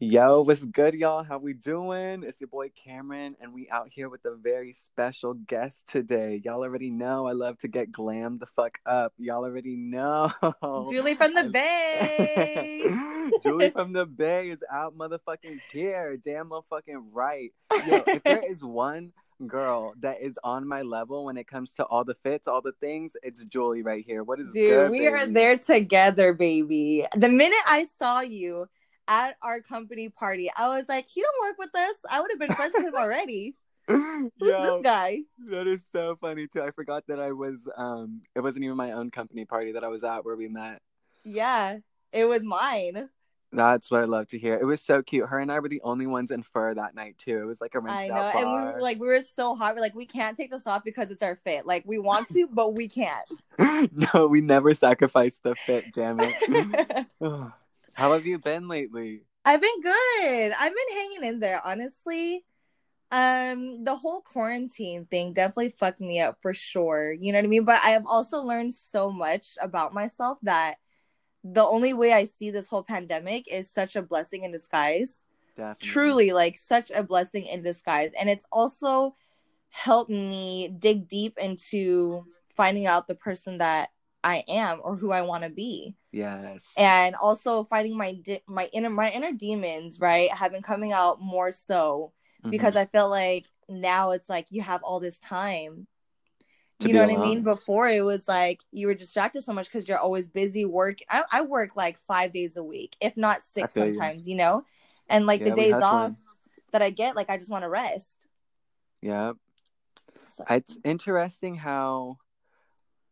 Yo, what's good, y'all? How we doing? It's your boy Camren, and we out here with a very special guest today. Y'all already know I love to get glam the fuck up. Y'all already know. Julie from the Bay. Julie from the Bay is out motherfucking here. Damn motherfucking right. Yo, if there is one girl that is on my level when it comes to all the fits, all the things, it's Julie right here. What is Dude, good, we baby? are there together, baby. The minute I saw you at our company party, I was like, he don't work with us. I would have been friends with him already. Who's Yo, this guy? That is so funny too. I forgot that I was um it wasn't even my own company party that I was at where we met. Yeah, it was mine. That's what I love to hear. It was so cute. Her and I were the only ones in fur that night too. It was like a I know. out And we bar. were like, we were so hot. We're like, we can't take this off because it's our fit. Like, we want to, but we can't. no, we never sacrificed the fit, damn it. How have you been lately? I've been good. I've been hanging in there, honestly. Um, the whole quarantine thing definitely fucked me up for sure. You know what I mean? But I have also learned so much about myself that the only way I see this whole pandemic is such a blessing in disguise. Definitely. Truly, like such a blessing in disguise. And it's also helped me dig deep into finding out the person that I am or who I want to be Yes. and also fighting my di- my inner my inner demons right have been coming out more so Mhm. because i feel like now it's like you have all this time To you know be what i mean before it was like you were distracted so much because you're always busy work I, I work like five days a week if not six feel you. sometimes you know and like Yeah, the days off that i get like i just want to rest Yep. So- It's interesting how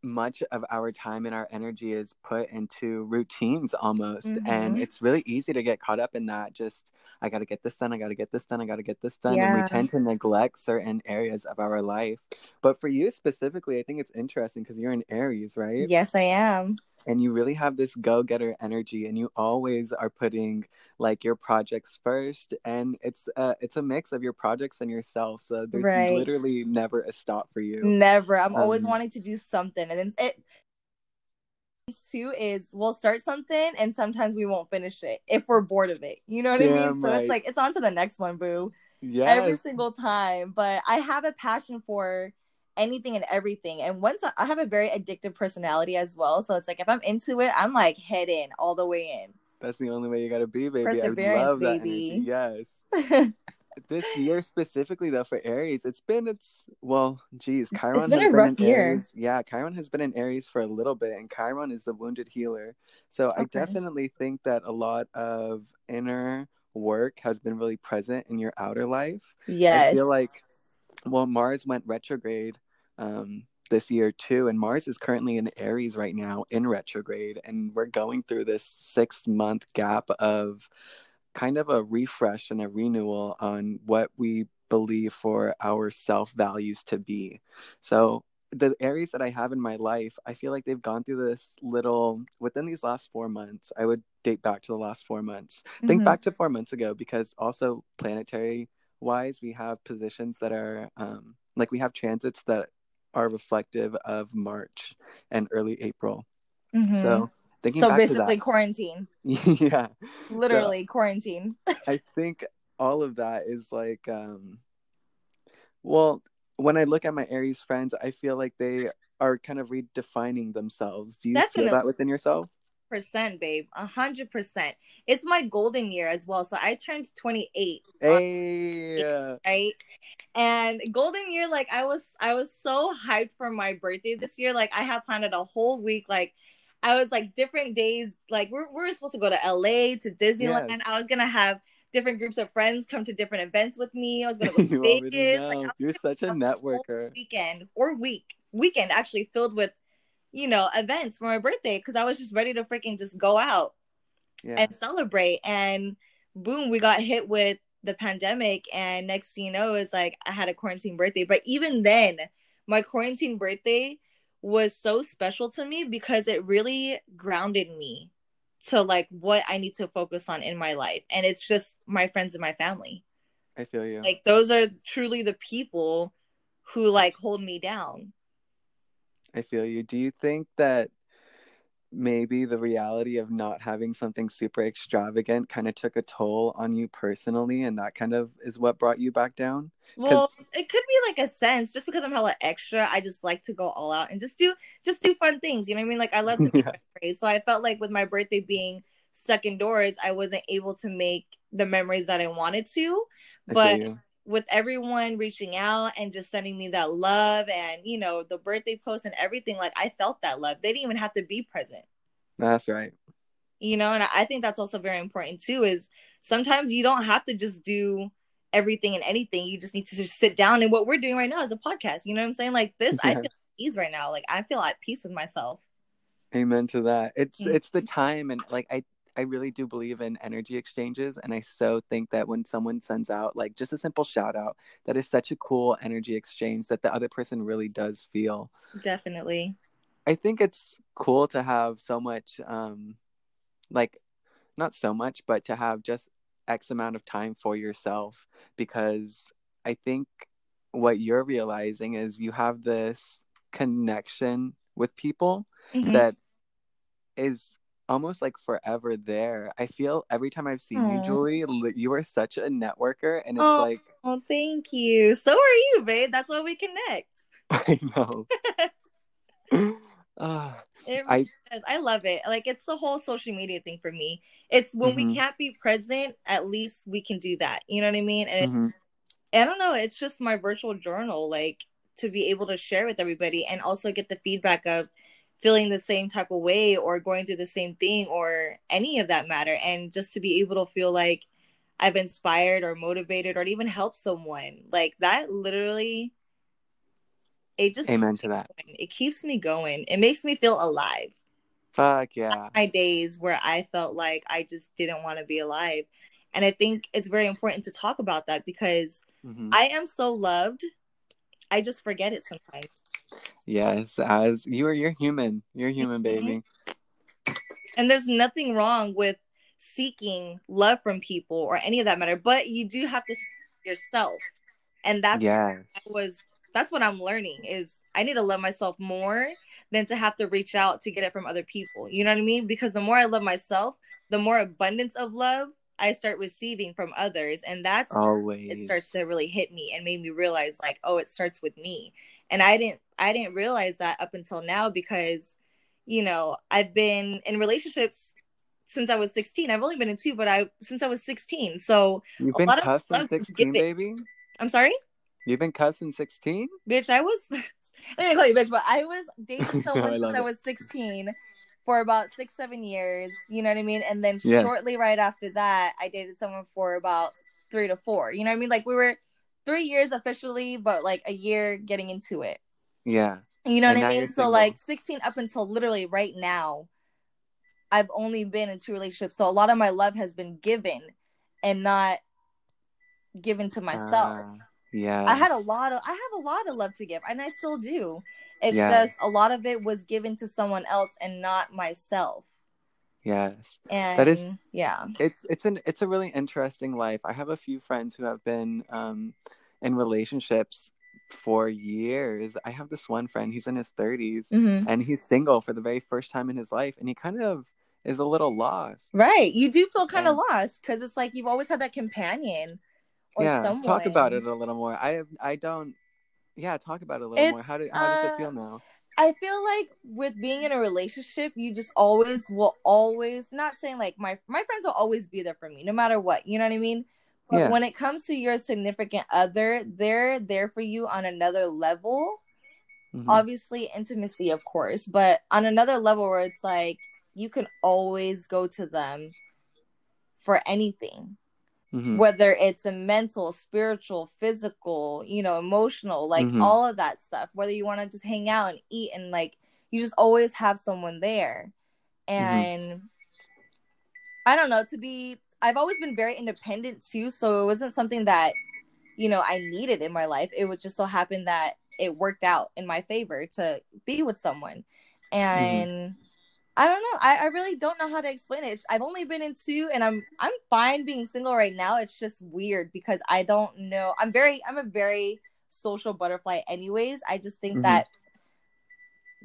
much of our time and our energy is put into routines almost. And Mhm. it's really easy to get caught up in that. Just, I got to get this done. I got to get this done. I got to get this done. And we tend to neglect certain areas of our life. But for you specifically, I think it's interesting because you're in Aries, right? yes i am and you really have this go-getter energy and you always are putting like your projects first and it's uh it's a mix of your projects and yourself so there's Right. literally never a stop for you Never. I'm always Um, wanting to do something. And then it too is we'll start something and sometimes we won't finish it if we're bored of it. You know what I mean? So right. it's like it's on to the next one, boo. yes Every single time. But I have a passion for anything and everything. And once I, I have a very addictive personality as well. So it's like if I'm into it, I'm like head in all the way in. that's the only way you gotta be baby i Perseverance, love that baby. energy. yes this year specifically though for aries it's been it's well geez chiron been has a rough in year. aries yeah chiron has been in aries for a little bit and chiron is the wounded healer so i definitely think that a lot of inner work has been really present in your outer life yes. i feel like well mars went retrograde um this year too and mars is currently in aries right now in retrograde and we're going through this six month gap of kind of a refresh and a renewal on what we believe for our self values to be so the areas that i have in my life i feel like they've gone through this little within these last four months i would date back to the last four months think Mhm. back to four months ago because also planetary wise we have positions that are um, like we have transits that are reflective of march and early april Mhm. so thinking so basically to quarantine. yeah Literally quarantine. i think all of that is like um well when i look at my aries friends i feel like they are kind of redefining themselves do you feel that within yourself percent, babe. A hundred percent. It's my golden year as well. So I turned 28, hey right? And golden year, like I was I was so hyped for my birthday this year. Like I had planned it a whole week. Like I was like different days, like we're we're supposed to go to LA to Disneyland. Yes. I was gonna have different groups of friends come to different events with me. I was gonna go to Vegas. Like, You're such a gonna have whole networker weekend or week weekend actually filled with you know events for my birthday because I was just ready to freaking just go out yeah and celebrate. And boom, we got hit with the pandemic. And next thing you know, is like I had a quarantine birthday. But even then, my quarantine birthday was so special to me because it really grounded me to like what I need to focus on in my life. And it's just my friends and my family. i feel you Like those are truly the people who like hold me down. I feel you. Do you think that maybe the reality of not having something super extravagant kind of took a toll on you personally and that kind of is what brought you back down? Well it could be like a sense. Just because i'm hella extra i just like to go all out and just do just do fun things you know what i mean? Like i love to be yeah. so i felt like with my birthday being stuck indoors i wasn't able to make the memories that i wanted to but with everyone reaching out and just sending me that love and you know the birthday post and everything like i felt that love. They didn't even have to be present. That's right. You know and i think that's also very important too is sometimes you don't have to just do everything and anything. You just need to just sit down and what we're doing right now is a podcast. You know what i'm saying? Like this yeah. i feel at ease right now. Like i feel at peace with myself. Amen to that. It's mm-hmm. it's the time and like i I really do believe in energy exchanges. And I so think that when someone sends out like just a simple shout out, that is such a cool energy exchange that the other person really does feel. Definitely. I think it's cool to have so much, um, like, not so much, but to have just X amount of time for yourself because I think what you're realizing is you have this connection with people mm-hmm. that is almost like forever there. I feel every time I've seen Aww. you, Julie, you are such a networker, and it's oh, like, oh, thank you. So are you, babe. That's why we connect. I know. uh, I I love it. Like it's the whole social media thing for me. It's when mm-hmm. we can't be present, at least we can do that. You know what I mean? And mm-hmm. I don't know. It's just my virtual journal, like to be able to share with everybody and also get the feedback of feeling the same type of way or going through the same thing or any of that matter. And just to be able to feel like i've inspired or motivated or even helped someone like that literally it just amen to that. it keeps me going. It makes me feel alive. Fuck yeah. My days where i felt like i just didn't want to be alive. And i think it's very important to talk about that because mm-hmm. i am so loved. I just forget it sometimes Yes, as you are, you're human. You're human, mm-hmm. baby. And there's nothing wrong with seeking love from people or any of that matter, but you do have to yourself. And that's yes. was that's what I'm learning is I need to love myself more than to have to reach out to get it from other people. You know what I mean? Because the more I love myself, the more abundance of love I start receiving from others. And that's always it starts to really hit me and made me realize like, oh, it starts with me. And I didn't I didn't realize that up until now because, you know, I've been in relationships since I was 16. I've only been in two, but I since I was 16. So you've been cussed since 16, baby. I'm sorry. You've been cussed since 16. Bitch, I was. I didn't call you bitch, but I was dating someone I since I was 16 for about six, seven years. You know what I mean? And then yeah. shortly right after that, I dated someone for about three to four. You know what I mean? Like we were three years officially, but like a year getting into it. Yeah. You know and what I mean? So like 16 up until literally right now, I've only been in two relationships. So a lot of my love has been given and not given to myself. Uh, yeah. I had a lot of I have a lot of love to give and I still do. It's yes. just a lot of it was given to someone else and not myself. Yes. And that is yeah. It's it's an it's a really interesting life. I have a few friends who have been um in relationships for years. I have this one friend, he's in his 30s mm-hmm. and he's single for the very first time in his life and he kind of is a little lost. Right. You do feel kind of lost because it's like you've always had that companion. yeah. Someone. Talk about it a little more. I I don't. Yeah, talk about it a little it's, more. How do, how uh, does it feel uh, now? I feel like with being in a relationship, you just always will always not saying like my my friends will always be there for me no matter what. You know what I mean? But yeah. when it comes to your significant other, they're there for you on another level. Mm-hmm. Obviously, intimacy, of course, but on another level where it's like you can always go to them for anything. Mm-hmm. Whether it's a mental, spiritual, physical, you know, emotional, like mm-hmm. all of that stuff. Whether you want to just hang out and eat and like you just always have someone there. Mm-hmm. And I don't know, to be I've always been very independent too, so it wasn't something that you know I needed in my life. It would just so happen that it worked out in my favor to be with someone, and mm-hmm. I don't know. I, I really don't know how to explain it. I've only been in two, and I'm I'm fine being single right now. It's just weird because I don't know. I'm very I'm a very social butterfly, anyways. I just think mm-hmm. that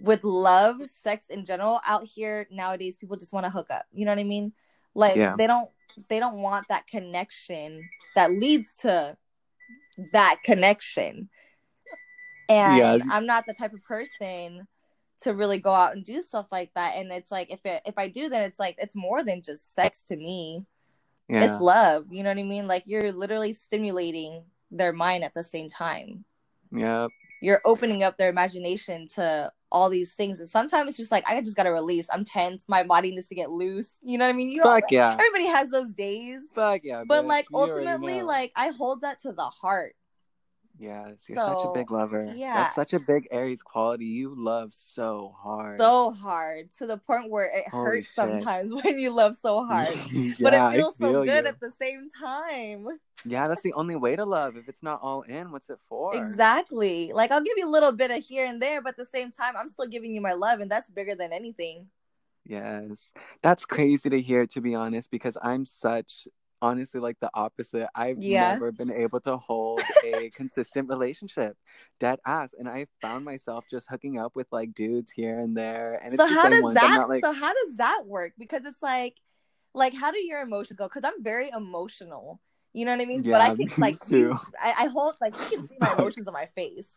with love, sex in general, out here nowadays, people just want to hook up. You know what I mean? Like Yeah. they don't they don't want that connection that leads to that connection. And Yeah. I'm not the type of person to really go out and do stuff like that. And it's like if it, if I do, then it's like it's more than just sex to me. Yeah. It's love. You know what I mean? Like you're literally stimulating their mind at the same time yeah. you're opening up their imagination to all these things and sometimes it's just like i just gotta release i'm tense my body needs to get loose you know what i mean you Fuck yeah. everybody has those days Fuck yeah. but like You ultimately like i hold that to the heart Yes, you're such a big lover. yeah. That's such a big Aries quality. You love so hard. so hard to the point where it Holy hurts shit. sometimes when you love so hard yeah, but it feels so feel good you. at the same time Yeah, that's the only way to love. If it's not all in, what's it for? exactly like i'll give you a little bit of here and there but at the same time i'm still giving you my love and that's bigger than anything Yes. That's crazy to hear, to be honest, because I'm such, honestly, like the opposite. I've Yeah. never been able to hold a consistent relationship, dead ass. And I found myself just hooking up with like dudes here and there. And it's so how does ones. That not like, so how does that work because it's like like how do your emotions go because i'm very emotional you know what i mean but i Yeah, can me like too. you, I, I hold like you can see my emotions on my face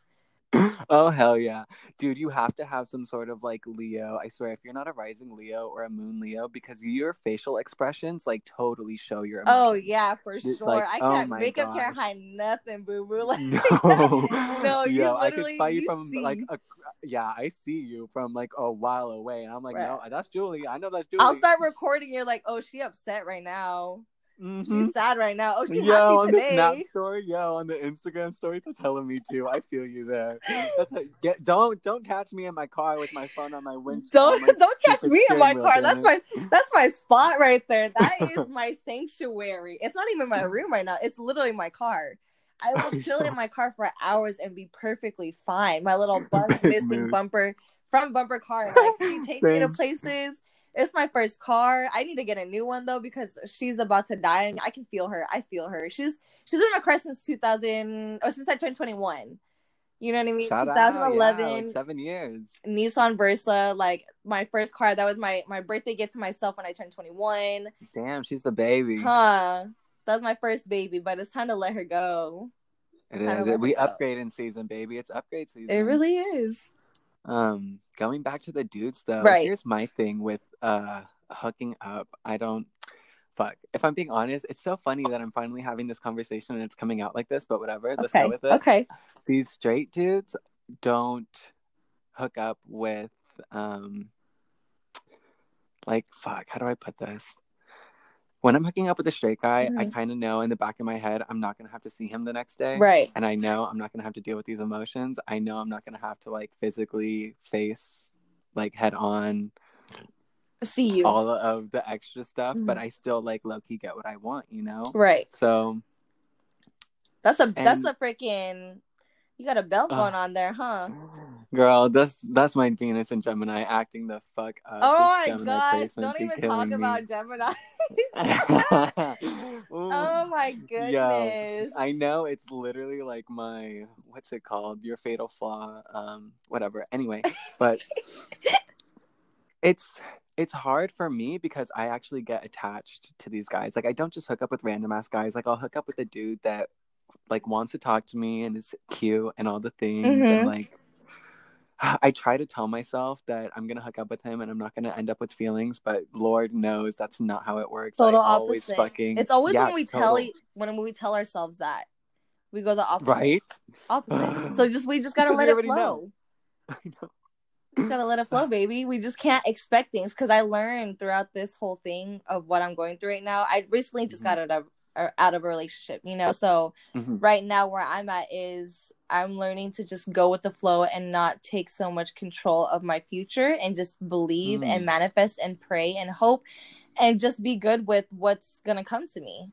oh hell yeah. Dude you have to have some sort of like leo. I swear if you're not a rising leo or a moon leo because your facial expressions like totally show your oh, emotions. oh yeah for It's sure. Like, i oh can't my makeup can't hide nothing boo boo. Like no. no you Yo, i could spy you you from see. like a yeah i see you from like a while away and i'm like Right. no that's julie. I know that's julie. i'll start recording you're like oh she upset right now Mhm. she's sad right now oh she's Yo, happy on the Snap story, yo, on the Instagram story, that's telling me too. I feel you there. That's a, get, don't don't catch me in my car with my phone on my windshield. don't don't catch me in my car. That's my that's my spot right there. That is my sanctuary. It's not even my room right now. It's literally my car. I will chill in my car for hours and be perfectly fine. My little Big missing bumper front bumper car. Like she takes me to places. It's my first car. I need to get a new one though because she's about to die and I can feel her. I feel her. She's she's been in my car since 2000 or since I turned 21. You know what I mean? Shout out, yeah, 2011 like seven years. Nissan Versa, like my first car. That was my my birthday gift to myself when I turned 21. Damn, she's a baby. Huh. That was my first baby, but it's time to let her go. It is. we upgrade in season, baby. It's upgrade season. It really is. Um, going back to the dudes though. Right. Here's my thing with uh hooking up. I don't. Fuck. If I'm being honest, it's so funny that I'm finally having this conversation and it's coming out like this. But whatever. Let's Okay. go with it. Okay. these straight dudes don't hook up with um like fuck how do i put this when i'm hooking up with a straight guy i Mhm. kind of know in the back of my head i'm not gonna have to see him the next day Right. and i know i'm not gonna have to deal with these emotions i know i'm not gonna have to like physically face like head on See you. all of the extra stuff but Mhm. i still like low-key get what i want you know Right. so That's a that's a freaking you got a belt Uh, going on there, huh? Girl, that's that's my Venus and Gemini acting the fuck up. Oh my gosh, don't even talk me. about Gemini. Oh my goodness. I know it's literally like my what's it called? Your fatal flaw. Um, whatever. Anyway, but it's it's hard for me because I actually get attached to these guys. Like I don't just hook up with random ass guys. Like I'll hook up with a dude that like wants to talk to me and is cute and all the things Mhm. and like I try to tell myself that I'm gonna hook up with him and I'm not gonna end up with feelings, but Lord knows that's not how it works. Total I always opposite. fucking It's always Yeah, when we total. tell when we tell ourselves that we go the opposite. right. Opposite. So just we just gotta let it flow. know. I know. Just gotta let it flow, baby. We just can't expect things because I learned throughout this whole thing of what I'm going through right now. I recently just Mhm. got out of or out of a relationship, you know. So Mhm. right now where I'm at is I'm learning to just go with the flow and not take so much control of my future and just believe Mm. and manifest and pray and hope and just be good with what's gonna come to me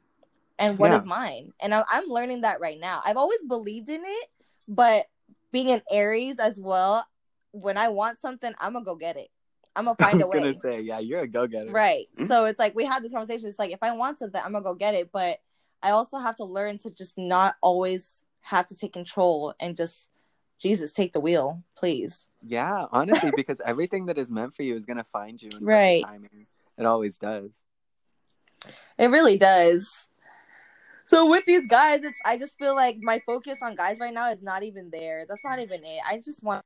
and what is Yeah. mine. And I'm, I'm learning that right now. I've always believed in it, but being an Aries as well, when I want something, I'm gonna go get it. I'm gonna I find was a way. gonna say, yeah, you're a go-getter. Right. Mm-hmm. So it's like we had this conversation. It's like if I want something, I'm gonna go get it. But I also have to learn to just not always have to take control and just Jesus, take the wheel, please. Yeah, honestly, because everything that is meant for you is gonna find you in Right. timing. It always does. It really does. So with these guys, it's I just feel like my focus on guys right now is not even there. That's not even it. I just want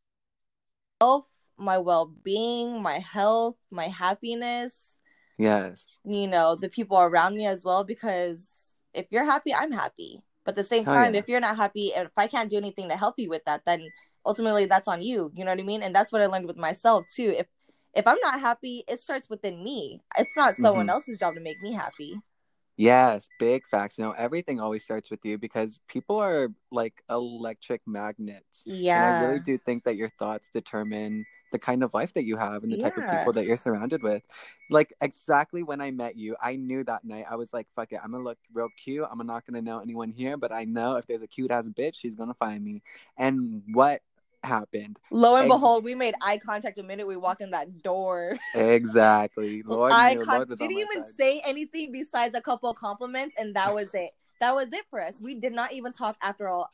health, my well-being, my health, my happiness, Yes. you know, the people around me as well because if you're happy, I'm happy. But at the same time, yeah. if you're not happy and if I can't do anything to help you with that, then ultimately that's on you. You know what I mean? And that's what I learned with myself too. If if I'm not happy, it starts within me. It's not someone Mhm. else's job to make me happy. Yes, big facts. You know, everything always starts with you because people are like electric magnets. Yeah. And I really do think that your thoughts determine the kind of life that you have and the type of people that you're surrounded with. Like exactly when I met you, I knew that night I was like, fuck it, I'm gonna look real cute. I'm not gonna know anyone here, but I know if there's a cute ass bitch, she's gonna find me. And what happened? Lo and Ex- behold, we made eye contact the minute we walked in that door. Exactly. Lord eye knew, con- Lord didn't even side. say anything besides a couple of compliments, and that was it. That was it for us. We did not even talk after all.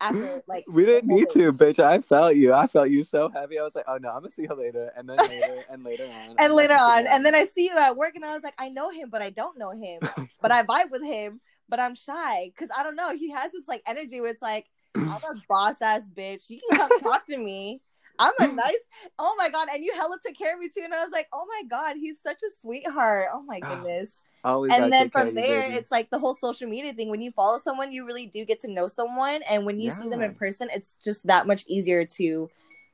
After like We didn't need to, bitch. I felt you. I felt you so heavy. I was like, oh no, I'm gonna see you later, and then later, and later on, and later on, and then I see you at work, and I was like, I know him, but I don't know him. But I vibe with him, but I'm shy because I don't know. He has this like energy where it's like, I'm a boss ass bitch. You can come talk to me. I'm a nice. Oh my god! And you hella took care of me too. And I was like, oh my god, he's such a sweetheart. Oh my goodness. Always and then from there, baby. it's like the whole social media thing. When you follow someone, you really do get to know someone, and when you see them in person, it's just that much easier to,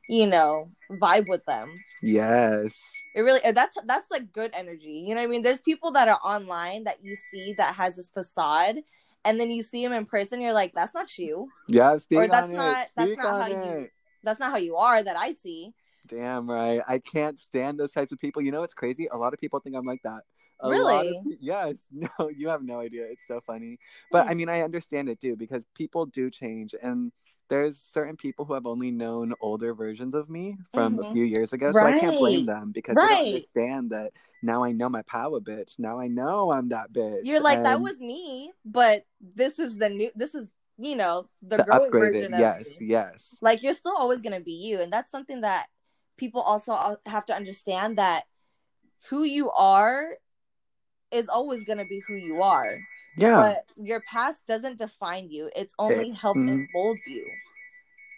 you know, vibe with them. yes, It really that's that's like good energy. You know what I mean? There's people that are online that you see that has this facade, and then you see them in person, you're like, that's not you. yeah. Or that's not- it. that's not how you- That's not how you are that I see. Damn right. I can't stand those types of people. You know what's crazy? A lot of people think I'm like that. A Really? of yes. No, you have no idea. It's so funny. But Hmm. I mean, I understand it too because people do change, and there's certain people who have only known older versions of me from a Mhm. few years ago, so I can't blame them because they Right. don't understand that now I know my power, bitch. Now I know I'm that bitch. You're like, that was me, but this is the new this is, you know, the, the growing upgraded. version of Yes, me. yes. like you're still always going to be you and that's something that people also have to understand that who you are is always going to be who you are. Yeah. but your past doesn't define you. It's only helped mhm. mold you.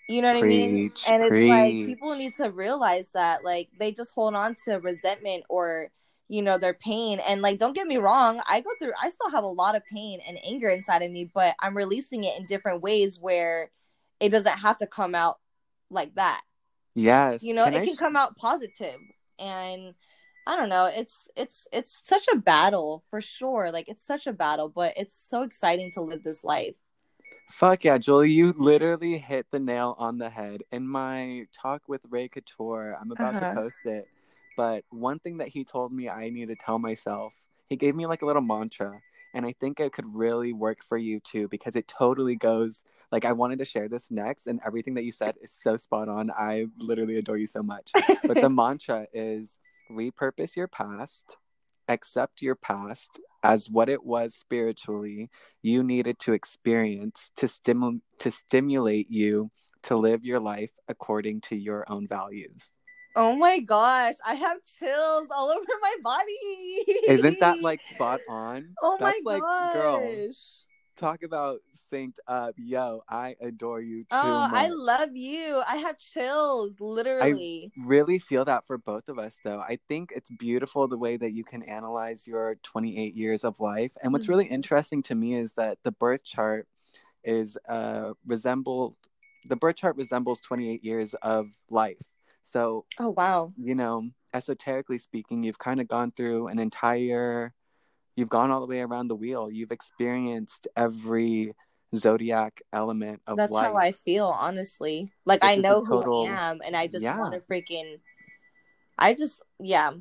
You know what i mean? Preach, and it's like people need to realize that like they just hold on to resentment or you know their pain. And like don't get me wrong i go through i still have a lot of pain and anger inside of me but i'm releasing it in different ways where it doesn't have to come out like that. Yes. you know Can it I can sh- come out positive. And i don't know it's it's it's such a battle for sure like it's such a battle but it's so exciting to live this life Fuck yeah, Julie, you literally hit the nail on the head. In my talk with Ray Couture, I'm about Uh-huh. to post it. But one thing that he told me I need to tell myself, he gave me like a little mantra. And I think it could really work for you too, because it totally goes like I wanted to share this next, and everything that you said is so spot on. I literally adore you so much. But the mantra is repurpose your past, accept your past as what it was spiritually you needed to experience to stimulate to stimulate you to live your life according to your own values. oh my gosh i have chills all over my body Isn't that like spot on? oh That's my like gosh girl, talk about synced up. Yo, I adore you too oh much. i love you i have chills literally I really feel that for both of us though i think it's beautiful the way that you can analyze your 28 years of life and what's really Mhm. interesting to me is that the birth chart is uh resembled the birth chart resembles 28 years of life so oh wow you know esoterically speaking you've kind of gone through an entire you've gone all the way around the wheel you've experienced every zodiac element of that's life. How i feel honestly. Like This i know total- who i am and i just Yeah. want to freaking i just yeah.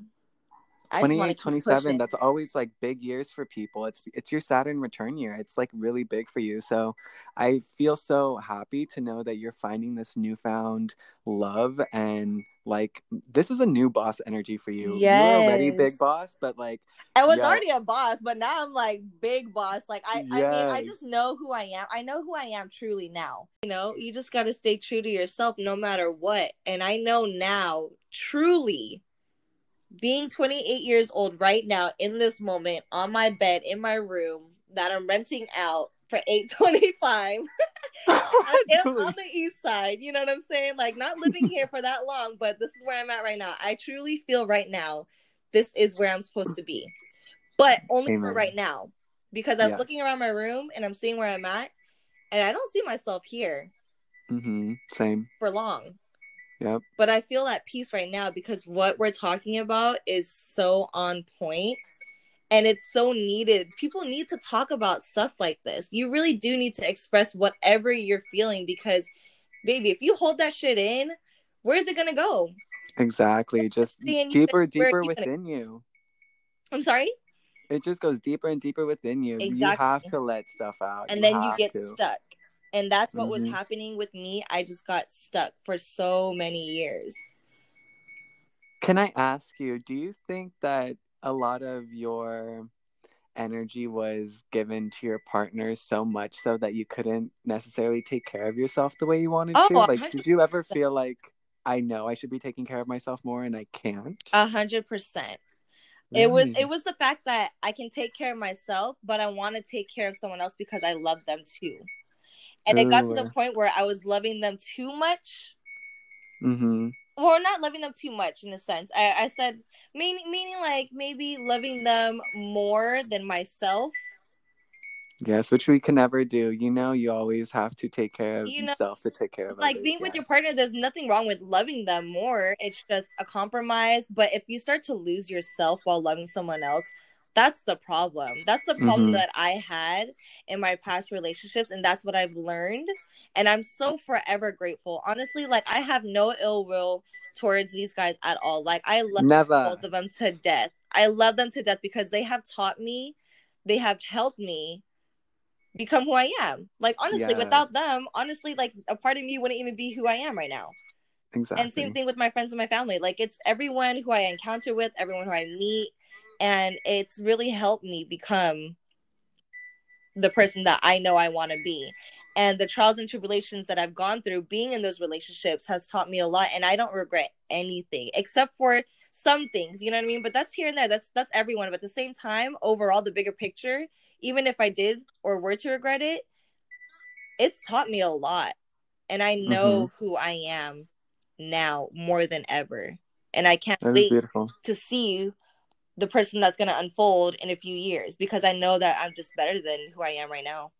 I 28 27 that's always like big years for people. It's it's your saturn return year. It's like really big for you. So i feel so happy to know that you're finding this newfound love and like this is a new boss energy for you. You're already big boss, but like I was Yeah. already a boss, but now I'm like big boss. Like I, I mean, I just know who I am. I know who I am truly now. You know, you just got to stay true to yourself no matter what. And I know now, truly, being 28 years old right now in this moment on my bed in my room that I'm renting out for 825 in- on the east side. You know what I'm saying? Like not living here for that long, but this is where I'm at right now. I truly feel right now this is where I'm supposed to be. But only for right now. Because I'm Yes. looking around my room and I'm seeing where I'm at and I don't see myself here hmm Same. for long. Yep. But I feel at peace right now because what we're talking about is so on point and it's so needed. People need to talk about stuff like this. You really do need to express whatever you're feeling because, baby, if you hold that shit in, where's it gonna go? Exactly. Just you deeper, deeper you gonna- within you. I'm sorry, It just goes deeper and deeper within you. You have to let stuff out. and then you get to. stuck. And that's what was Mhm. happening with me. I just got stuck for so many years. Can I ask you, do you think that a lot of your energy was given to your partner so much so that you couldn't necessarily take care of yourself the way you wanted Oh, to? Like, did you ever feel like, I know I should be taking care of myself more and I can't? A hundred percent. It was it was the fact that I can take care of myself, but I want to take care of someone else because I love them too. And it got to the point where I was loving them too much. Mm-hmm. Or not loving them too much in a sense. I, I said meaning meaning like maybe loving them more than myself. Yes, which we can never do. You know, you always have to take care of You know, yourself to take care of Like others, being with your partner, there's nothing wrong with loving them more. It's just a compromise. But if you start to lose yourself while loving someone else, that's the problem. That's the problem Mhm. that I had in my past relationships, and that's what I've learned. And I'm so forever grateful. Honestly, like I have no ill will towards these guys at all. Like I love Never. both of them to death. I love them to death because they have taught me, they have helped me become who I am. Like honestly, Yes. without them, honestly, like a part of me wouldn't even be who I am right now. Exactly. And same thing with my friends and my family. Like it's everyone who I encounter with, everyone who I meet, and it's really helped me become the person that I know I want to be. And the trials and tribulations that I've gone through being in those relationships has taught me a lot and I don't regret anything except for some things, you know what I mean? But that's here and there. That's that's everyone. But at the same time, overall the bigger picture, even if I did or were to regret it, it's taught me a lot. And I know mm-hmm. who I am now more than ever. And I can't That wait to see the person that's going to unfold in a few years because I know that I'm just better than who I am right now.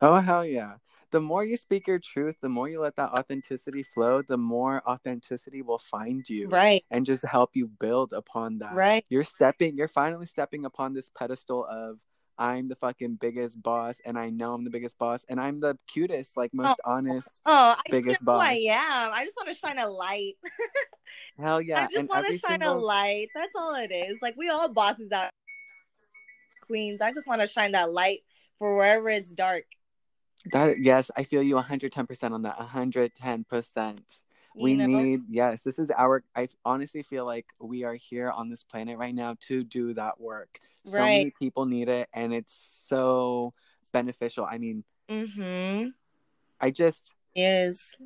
Oh hell yeah. The more you speak your truth, the more you let that authenticity flow, the more authenticity will find you Right. and just help you build upon that. Right. You're stepping, you're finally stepping upon this pedestal of I'm the fucking biggest boss and I know I'm the biggest boss and I'm the cutest, like oh, most honest. Oh, I Biggest who I boss. am. I just want to shine a light. Hell yeah. I just and want to shine a light. That's all it is. Like we all bosses out queens. I just want to shine that light for wherever it's dark. That yes, I feel you 110% on that. 110%. You we know? need yes this is our i honestly feel like we are here on this planet right now to do that work so many Right. people need it and it's so beneficial i mean Mm-hmm. i just Is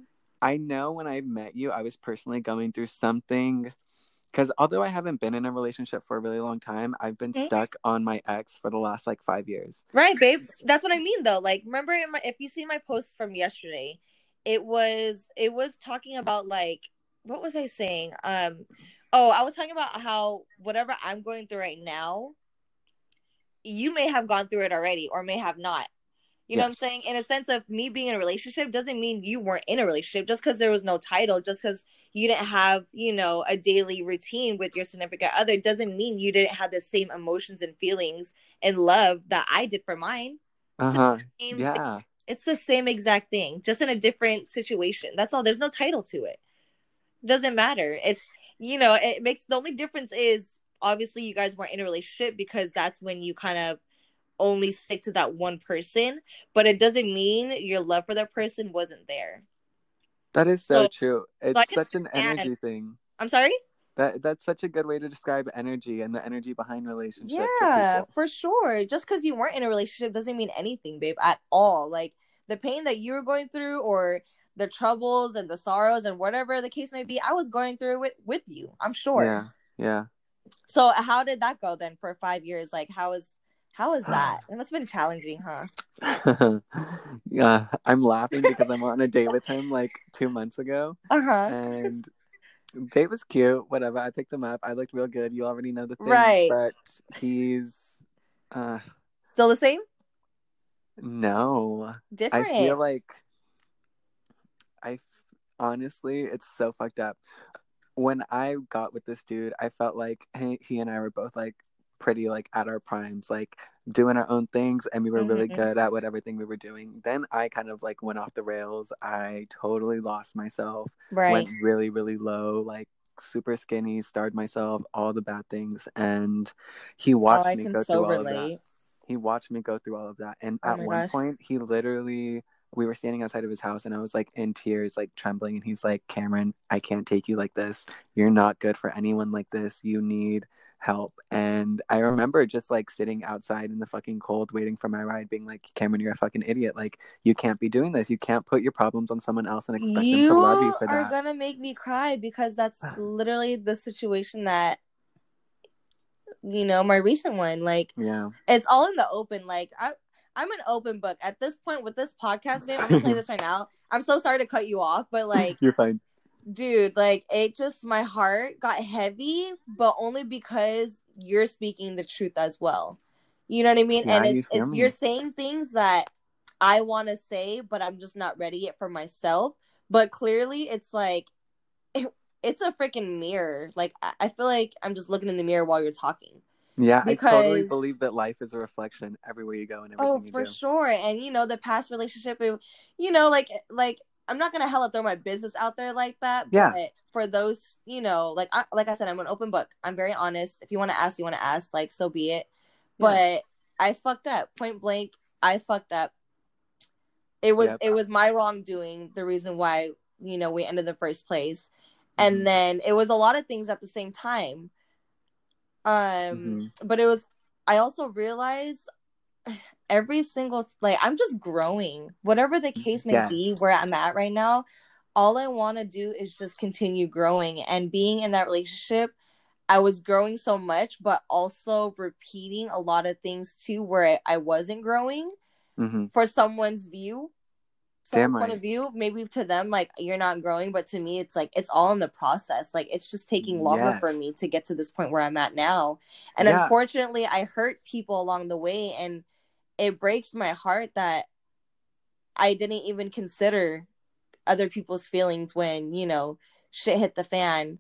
i know when i met you i was personally going through something because although i haven't been in a relationship for a really long time i've been Mhm. stuck on my ex for the last like five years right, babe. That's what I mean, though. Like, remember, in my, if you see my post from yesterday, it was it was talking about like what was I saying? Um, oh, I was talking about how whatever I'm going through right now, you may have gone through it already, or may have not. You know what I'm saying? In a sense of me being in a relationship doesn't mean you weren't in a relationship just because there was no title, just because you didn't have, you know, a daily routine with your significant other doesn't mean you didn't have the same emotions and feelings and love that I did for mine. uh-huh thing. yeah It's the same exact thing, just in a different situation. That's all. There's no title to it. Doesn't matter. It's you know, it makes the only difference is obviously you guys weren't in a relationship because that's when you kind of only stick to that one person, but it doesn't mean your love for that person wasn't there. That is so, So- true. It's can such an energy thing. I'm sorry. That that's such a good way to describe energy and the energy behind relationships. Yeah, for sure. Just because you weren't in a relationship doesn't mean anything, babe, at all. Like the pain that you were going through, or the troubles and the sorrows and whatever the case may be, I was going through it with you. I'm sure. Yeah. Yeah. So how did that go then for five years? Like how was how was that? It must have been challenging, huh? yeah. I'm laughing because I'm on a date with him like two months ago. Uh huh. and date was cute whatever i picked him up i looked real good you already know the thing Right. but he's uh Still the same? no Different. i feel like I honestly it's so fucked up when i got with this dude i felt like he, he and i were both like pretty like at our primes like doing our own things and we were really Mhm. good at what everything we were doing then i kind of like went off the rails i totally lost myself right. went really really low like super skinny starved myself all the bad things and he Oh, watched I me go so through all of that he watched me go through all of that and Oh at one gosh. point he literally we were standing outside of his house and i was like in tears like trembling and he's like Camren i can't take you like this you're not good for anyone like this you need help and i remember just like sitting outside in the fucking cold waiting for my ride being like Camren you're a fucking idiot like you can't be doing this you can't put your problems on someone else and expect them to love you for that. You are gonna make me cry because that's literally the situation that you know, my recent one. Like yeah it's all in the open. Like I I'm an open book. At this point with this podcast, babe, I'm gonna you this right now. I'm so sorry to cut you off, but like you're fine dude like it just my heart got heavy but only because you're speaking the truth as well. You know what i mean? Yeah, and it's feel it's you're saying things that i want to say but i'm just not ready yet for myself. But clearly it's like it, it's a freaking mirror. Like I, I feel like i'm just looking in the mirror while you're talking. Yeah, I totally believe that life is a reflection everywhere you go and oh, everything Oh, you for sure. And you know, the past relationship, it, you know, like like I'm not gonna hella throw my business out there like that. Yeah. But for those, you know, like I, like I said, I'm an open book. I'm very honest. If you want to ask, you want to ask. Like, so be it. But I fucked up. Point blank, I fucked up. It was Yep. it was my wrongdoing. The reason why you know we ended the first place, and Mhm. then it was a lot of things at the same time. Um, Mhm. but it was. I also realized every single like I'm just growing. Whatever the case may be, where I'm at right now, all I want to do is just continue growing and being in that relationship. I was growing so much, but also repeating a lot of things too, where I wasn't growing Mhm. for someone's view, Damn someone's point right. of view. Maybe to them, like you're not growing, but to me, it's like it's all in the process. Like it's just taking longer for me to get to this point where I'm at now. And Yeah. unfortunately, I hurt people along the way, and it breaks my heart that I didn't even consider other people's feelings when you know shit hit the fan.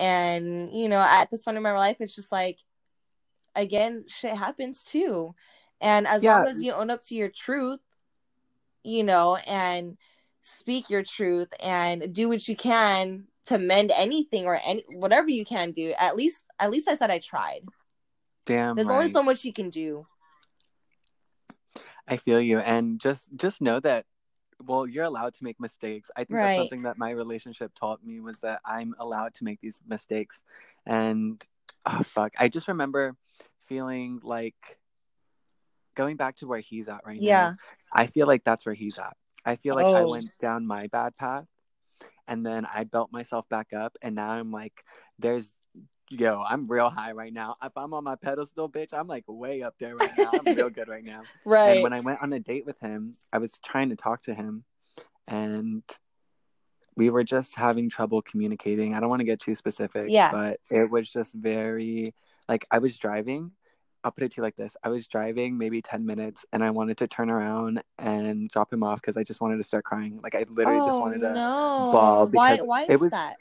And you know, at this point in my life, it's just like, again, shit happens too. And as Yeah. long as you own up to your truth, you know, and speak your truth and do what you can to mend anything or any whatever you can do. At least, at least I said I tried. Damn There's right. only so much you can do. I feel you, and just just know that. Well, you're allowed to make mistakes. I think Right. that's something that my relationship taught me was that I'm allowed to make these mistakes. And oh fuck, I just remember feeling like going back to where he's at right Yeah. now. I feel like that's where he's at. I feel like I Oh. went down my bad path, and then I built myself back up, and now I'm like, there's. Yo, I'm real high right now. If I'm on my pedestal, bitch, I'm like way up there right now. I'm real good right now. Right. And when I went on a date with him, I was trying to talk to him and we were just having trouble communicating. I don't want to get too specific, Yeah. but it was just very like I was driving. I'll put it to you like this. I was driving maybe 10 minutes and I wanted to turn around and drop him off because I just wanted to start crying. Like I literally just Oh, wanted to no. bawl why? because Why it is was- that?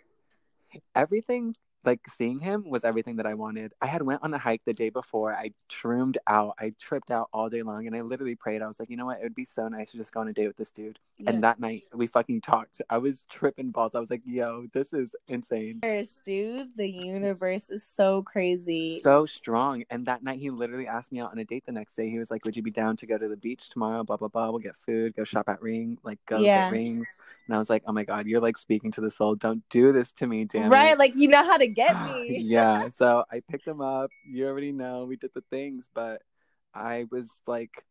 everything like seeing him was everything that I wanted. I had went on a hike the day before. I shroomed out. I tripped out all day long, and I literally prayed. I was like, you know what? It would be so nice to just go on a date with this dude. Yeah. And that night we fucking talked. I was tripping balls. I was like, yo, this is insane. Dude, the universe is so crazy. So strong. And that night he literally asked me out on a date the next day. He was like, Would you be down to go to the beach tomorrow? Blah blah blah. We'll get food, go shop at Ring, like go Yeah. get rings. And I was like, oh my God, you're like speaking to the soul. Don't do this to me, damn right, it. like you know how to get me. yeah. So I picked him up. You already know we did the things, but I was like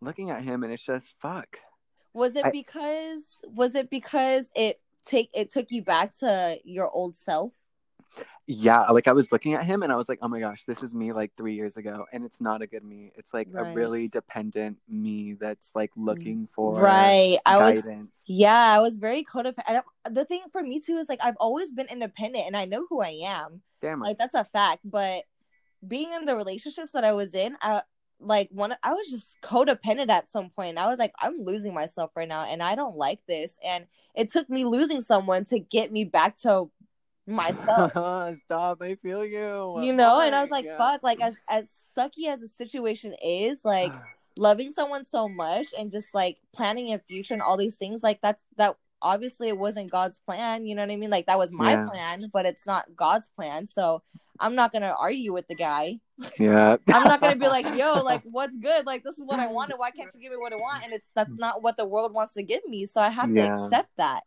looking at him and it's just fuck. Was it I- because was it because it take it took you back to your old self? Yeah, like I was looking at him and I was like, oh my gosh, this is me like three years ago. And it's not a good me. It's like Right. a really dependent me that's like mm, looking for Right. I was guidance. yeah, I was very codependent. The thing for me too is like I've always been independent and I know who I am. Damn right. Like that's a fact. But being in the relationships that I was in, I like one I was just codependent at some point. I was like, I'm losing myself right now and I don't like this. And it took me losing someone to get me back to myself. Stop, I feel you. you know, Oh and I oh was like, God. fuck, like as as sucky as the situation is, like loving someone so much and just like planning a future and all these things, like that's that obviously it wasn't God's plan, you know what I mean? Like that was my Yeah. plan, but it's not God's plan. So I'm not gonna argue with the guy. yeah. I'm not gonna be like, yo, like what's good? Like this is what I wanted. Why can't you give me what I want? And it's that's not what the world wants to give me. So I have to accept that.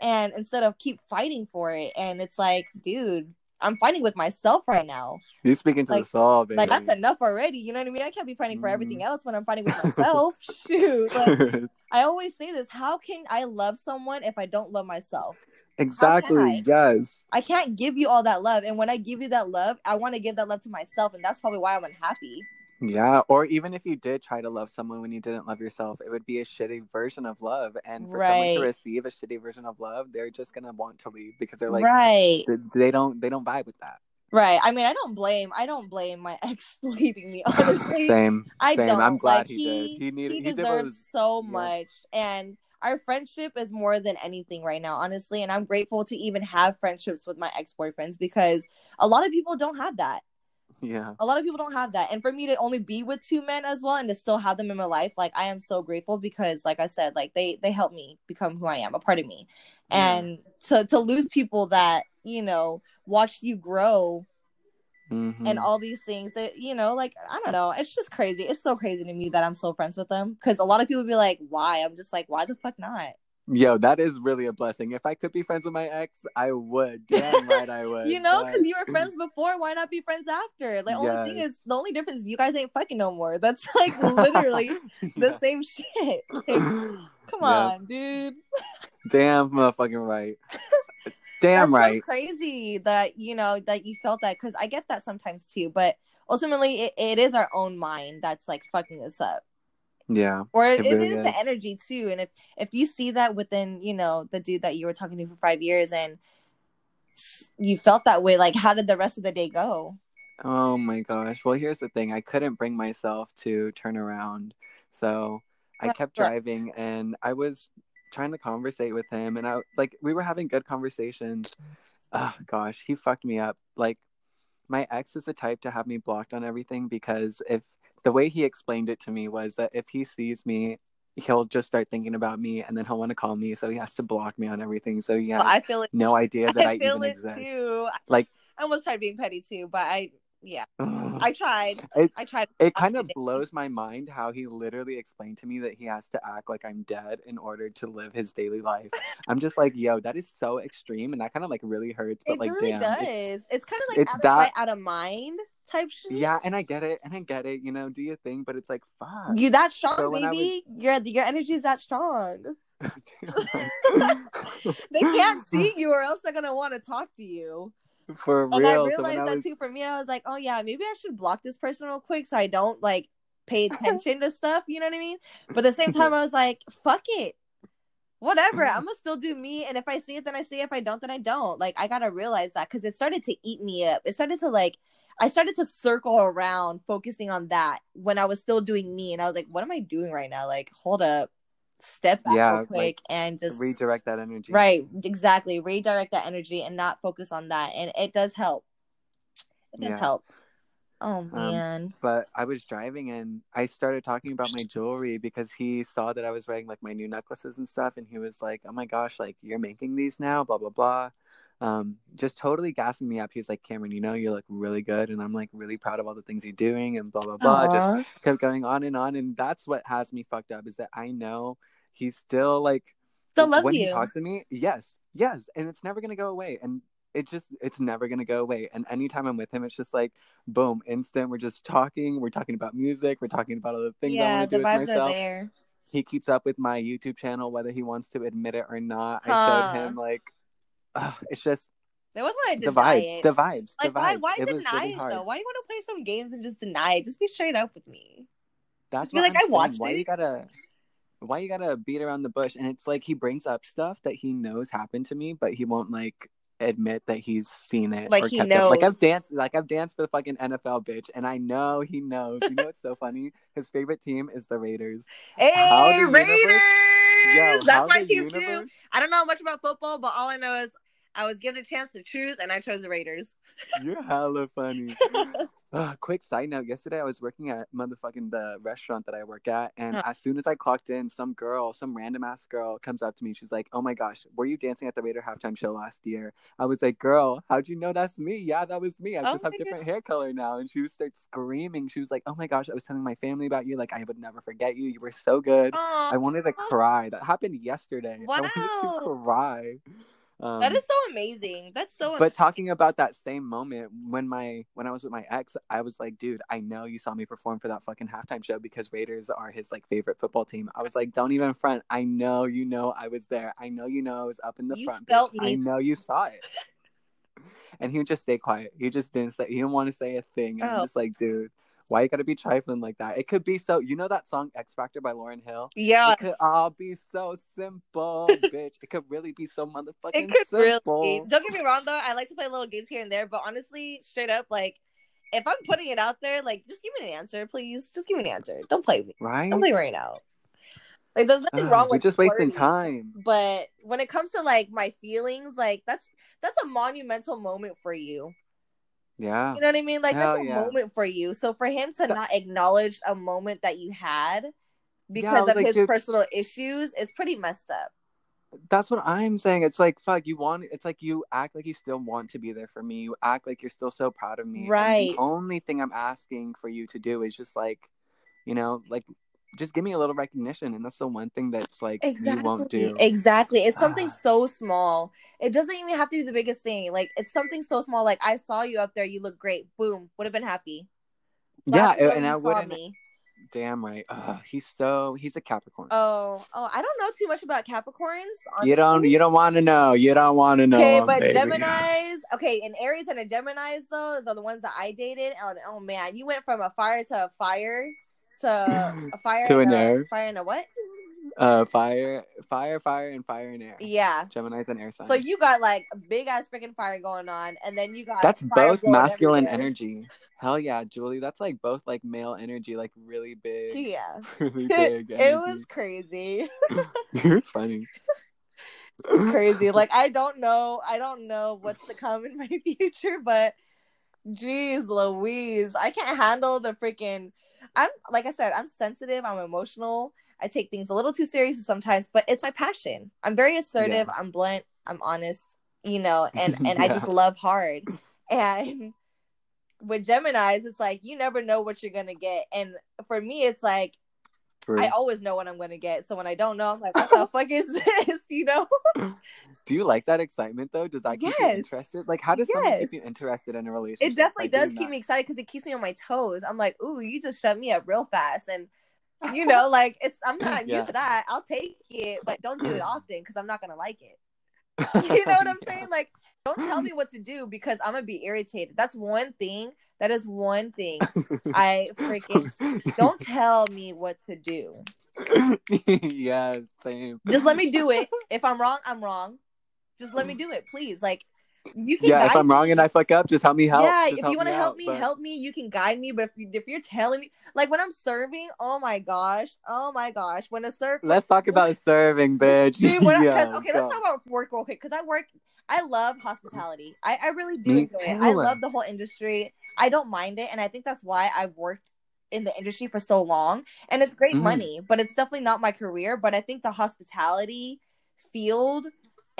And instead of keep fighting for it, and it's like, dude, I'm fighting with myself right now. You're speaking to Like- the soul, baby. Like that's enough already. You know what I mean? I can't be fighting for everything mm-hmm. else when I'm fighting with myself. Shoot. Like, I always say this: How can I love someone if I don't love myself? I? exactly. Yes. I can't give you all that love, and when I give you that love, I want to give that love to myself, and that's probably why I'm unhappy. Yeah. Or even if you did try to love someone when you didn't love yourself, it would be a shitty version of love. And for someone to receive a shitty version of love, they're just gonna want to leave because they're like right, th- they don't they don't vibe with that. right. I mean, I don't blame. I don't blame my ex leaving me. Honestly, Same. I Same. don't. I'm glad like, he, he, did. He needed. he He, deserves was. so yeah. much and our friendship is more than anything right now honestly and i'm grateful to even have friendships with my ex-boyfriends because a lot of people don't have that Yeah. a lot of people don't have that. And for me to only be with two men as well and to still have them in my life like i am so grateful because like i said like they they help me become who i am a part of me. And to to lose people that you know watched you grow Mhm. and all these things that you know like i don't know. It's just crazy. It's so crazy to me that i'm still friends with them because a lot of people be like why? I'm just like why the fuck not Yo, that is really a blessing. If I could be friends with my ex, I would. Damn right, I would. you know but- because you were friends before why not be friends after the only thing is the only difference is you guys ain't fucking no more that's like literally the Yeah. same shit like, come Yeah. on dude Damn, motherfucking right. Damn that's right. so crazy that you know that you felt that because i get that sometimes too but ultimately it, it is our own mind that's like fucking us up Yeah. or it, It it really is is. the energy too and if if you see that within you know the dude that you were talking to for five years and you felt that way like how did the rest of the day go Oh my gosh. Well, here's the thing. I couldn't bring myself to turn around. So I kept driving and I was trying to conversate with him and I like we were having good conversations. Oh gosh, he fucked me up. Like my ex is the type to have me blocked on everything because if the way he explained it to me was that if he sees me he'll just start thinking about me and then he'll want to call me so he has to block me on everything so he has Well, i feel it no idea that I, i feel even it exist. too Like i almost tried being petty too but i yeah i tried It- i tried It kind of blows my mind how he literally explained to me that he has to act like I'm dead in order to live his daily life. I'm just like, yo, that is so extreme, and that kind of like really hurts. But it like, really damn, does it's- it's, kind of like it's out of that- sight out of mind type shit yeah, and I get it, and I get it. You know, do your thing, but it's like, fuck. you that strong So baby your your energy is that strong they can't see you or else they're gonna want to talk to you for and I real. realized so when I that was, too for me. I was like, oh yeah, maybe I should block this person real quick so I don't like pay attention to stuff. You know what I mean? But at the same time, I was like, fuck it. Whatever, I'm gonna still do me, and if I see it, then I see it. If I don't, then I don't. Like I gotta realize that because it started to eat me up. It started to like, I started to circle around, focusing on that when I was still doing me, and I was like, what am I doing right now? Like, hold up, step back Yeah, real like, quick, and just redirect that energy. Right, exactly. Redirect that energy and not focus on that. And it does help. It does Yeah. help. Oh man. But I was driving and I started talking about my jewelry because he saw that I was wearing like my new necklaces and stuff, and he was like, "Oh my gosh, like you're making these now?" Blah blah blah. Um, just totally gassing me up. He's like, "Camren, you know you look really good," and I'm like really proud of all the things you're doing, and blah blah blah. Just kept going on and on, and that's what has me fucked up is that I know he's still like still loves when you. he talks to me, yes, yes, and it's never gonna go away. And it just it's never gonna go away. And anytime I'm with him, it's just like boom, instant. We're just talking. We're talking about music. We're talking about other things I yeah, want to the do with vibes myself. are there. He keeps up with my YouTube channel, whether he wants to admit it or not. I showed him like, uh, it's just that was when I did. the vibes, it. the vibes, like the why vibes. why it deny really it hard. though? Why do you want to play some games and just deny it? Just be straight up with me. That's Just be what like, I'm I saying. watched why it. you gotta why you gotta beat around the bush? And it's like he brings up stuff that he knows happened to me, but he won't like admit that he's seen it. Like, or he kept up. Like. I've danced like I've danced for the fucking NFL bitch, and I know he knows. You know what's so funny? His favorite team is the Raiders. Hey, the universe- Raiders! Yo, That's my team too. I don't know much about football, but all I know is I was given a chance to choose, and I chose the Raiders. You're hella funny. Uh, quick side note: Yesterday, I was working at motherfucking the restaurant that I work at, and Huh. as soon as I clocked in, some girl, some random ass girl, comes up to me. She's like, "Oh my gosh, were you dancing at the Raider halftime show last year?" I was like, "Girl, how'd you know that's me? Yeah, that was me. I Oh just have different hair color now." And she was start screaming. She was like, "Oh my gosh, I was telling my family about you. Like, I would never forget you. You were so good." Aw, I wanted to cry. That happened yesterday. I wanted Wow. to cry. Um, that is so amazing. That's so. but talking about that same moment when my when I was with my ex, I was like, dude, I know you saw me perform for that fucking halftime show because Raiders are his like favorite football team. I was like, don't even front. I know you know I was there. I know you know I was up in the You front. felt bitch. me. I know you saw it. and he would just stay quiet. He just didn't say. He didn't want to say a thing. Oh. I'm just like, dude, why you gotta be trifling like that? It could be so. You know that song Ex-Factor by Lauryn Hill. yeah, It could all be so simple, bitch. It could really be so motherfucking it could simple. really. Don't get me wrong though. I like to play little games here and there, but honestly, straight up, like if I'm putting it out there, like just give me an answer, please. Just give me an answer. Don't play me. Right? Don't play right now. Like there's nothing Ugh, wrong with just wasting time. But when it comes to like my feelings, like that's that's a monumental moment for you. Yeah. You know what I mean? Like Hell that's a yeah. moment for you. So for him to That- not acknowledge a moment that you had because was of like, his dude- personal issues is pretty messed up. That's what I'm saying. It's like fuck. You want. It's like you act like you still want to be there for me. You act like you're still so proud of me. and Right. the only thing I'm asking for you to do is just like, you know, like, just give me a little recognition, and that's the one thing that's like Exactly. you won't do. Exactly. It's something Ah. so small. It doesn't even have to be the biggest thing. Like it's something so small. Like I saw you up there. You look great. Boom. Would have been happy. yeah, Glad and I wouldn't. me. Damn right. Ugh, he's so. He's a Capricorn. Oh, oh, I don't know too much about Capricorns. you don't. You don't want to know. You don't want to know. Okay, but baby. Gemini's okay, and Aries and a Gemini's though, they're the ones that I dated. Oh, oh man, you went from a fire to a fire to a fire To and an a, air. fire and a what? Uh, fire, fire, fire, and fire and air. Yeah. Gemini's and air sign. So you got like a big ass freaking fire going on, and then you got That's both masculine everywhere. energy. Hell yeah, Julie. That's like both like male energy, like really big. Yeah, Really big. it was crazy. You're funny. It was crazy. Like I don't know, I don't know what's to come in my future, but geez, Louise, I can't handle the freaking. I'm like I said, I'm sensitive. I'm emotional. I take things a little too seriously sometimes, but it's my passion. I'm very assertive. Yeah. I'm blunt. I'm honest. You know, and and I just love hard. And with Gemini's, it's like you never know what you're gonna get. And for me, it's like True. I always know what I'm gonna get. So when I don't know, I'm like, what the fuck is this? You know? Do you like that excitement though? Does that keep you interested? Like, how does Yes. keep you interested in a relationship? It definitely does keep that? me excited because it keeps me on my toes. I'm like, ooh, you just shut me up real fast. And you know, like it's I'm not Yeah. used to that. I'll take it, but don't do it often because I'm not gonna like it. You know what I'm Yeah. saying? Like, don't tell me what to do because I'm gonna be irritated. That's one thing. That is one thing. I freaking don't tell me what to do. yeah, same. Just let me do it. If I'm wrong, I'm wrong. Just let me do it, please. Like you can Yeah, if I'm wrong and I fuck up, just help me help. yeah, Just if you want to help out, me, but- help me. You can guide me, but if, you, if you're telling me, like when I'm serving, oh my gosh, oh my gosh, when a serve, Let's talk about serving, bitch. Dude, when I- 'cause- Yeah, okay, go. let's talk about work real quick because I work. I love hospitality. I, I really do Me enjoy it. I love the whole industry. I don't mind it, and I think that's why I've worked in the industry for so long. And it's great Mhm. money, but it's definitely not my career. But I think the hospitality field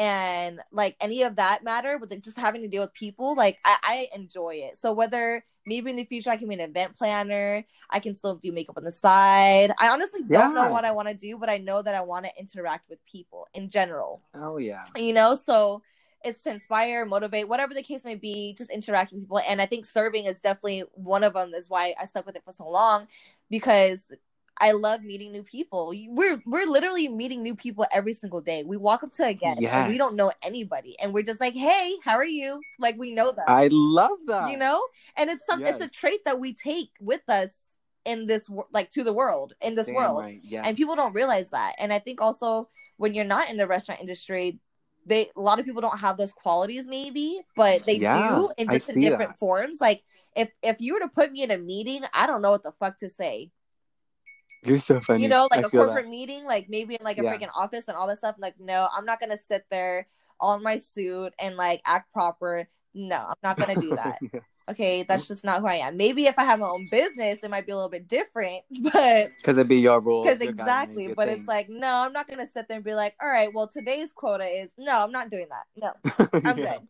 and like any of that matter with like, just having to deal with people like I, I enjoy it. So whether maybe in the future i can be an event planner i can still do makeup on the side. I honestly don't know what i want to do but i know that i want to interact with people in general. Oh yeah. you know so it's to inspire motivate whatever the case may be just interact with people. And i think serving is definitely one of them is why i stuck with it for so long because i love meeting new people. We're we're literally meeting new people every single day. We walk up to a guest and we don't know anybody and we're just like hey how are you? Like we know them. I love that. you know? And it's some it's a trait that we take with us in this like to the world in this Damn world. right. Yeah. and people don't realize that. And i think also when you're not in the restaurant industry they a lot of people don't have those qualities maybe but they Yeah, do in just in different that. forms. Like if if you were to put me in a meeting i don't know what the fuck to say You're so funny. you know like I a corporate that. meeting like maybe in like a Yeah. freaking office and all this stuff like no i'm not gonna sit there all in my suit and like act proper no i'm not gonna do that Yeah. okay that's just not who i am maybe if i have my own business it might be a little bit different but Because it'd be your rules. because exactly but thing. it's like no i'm not gonna sit there and be like all right well today's quota is no i'm not doing that no i'm Yeah. good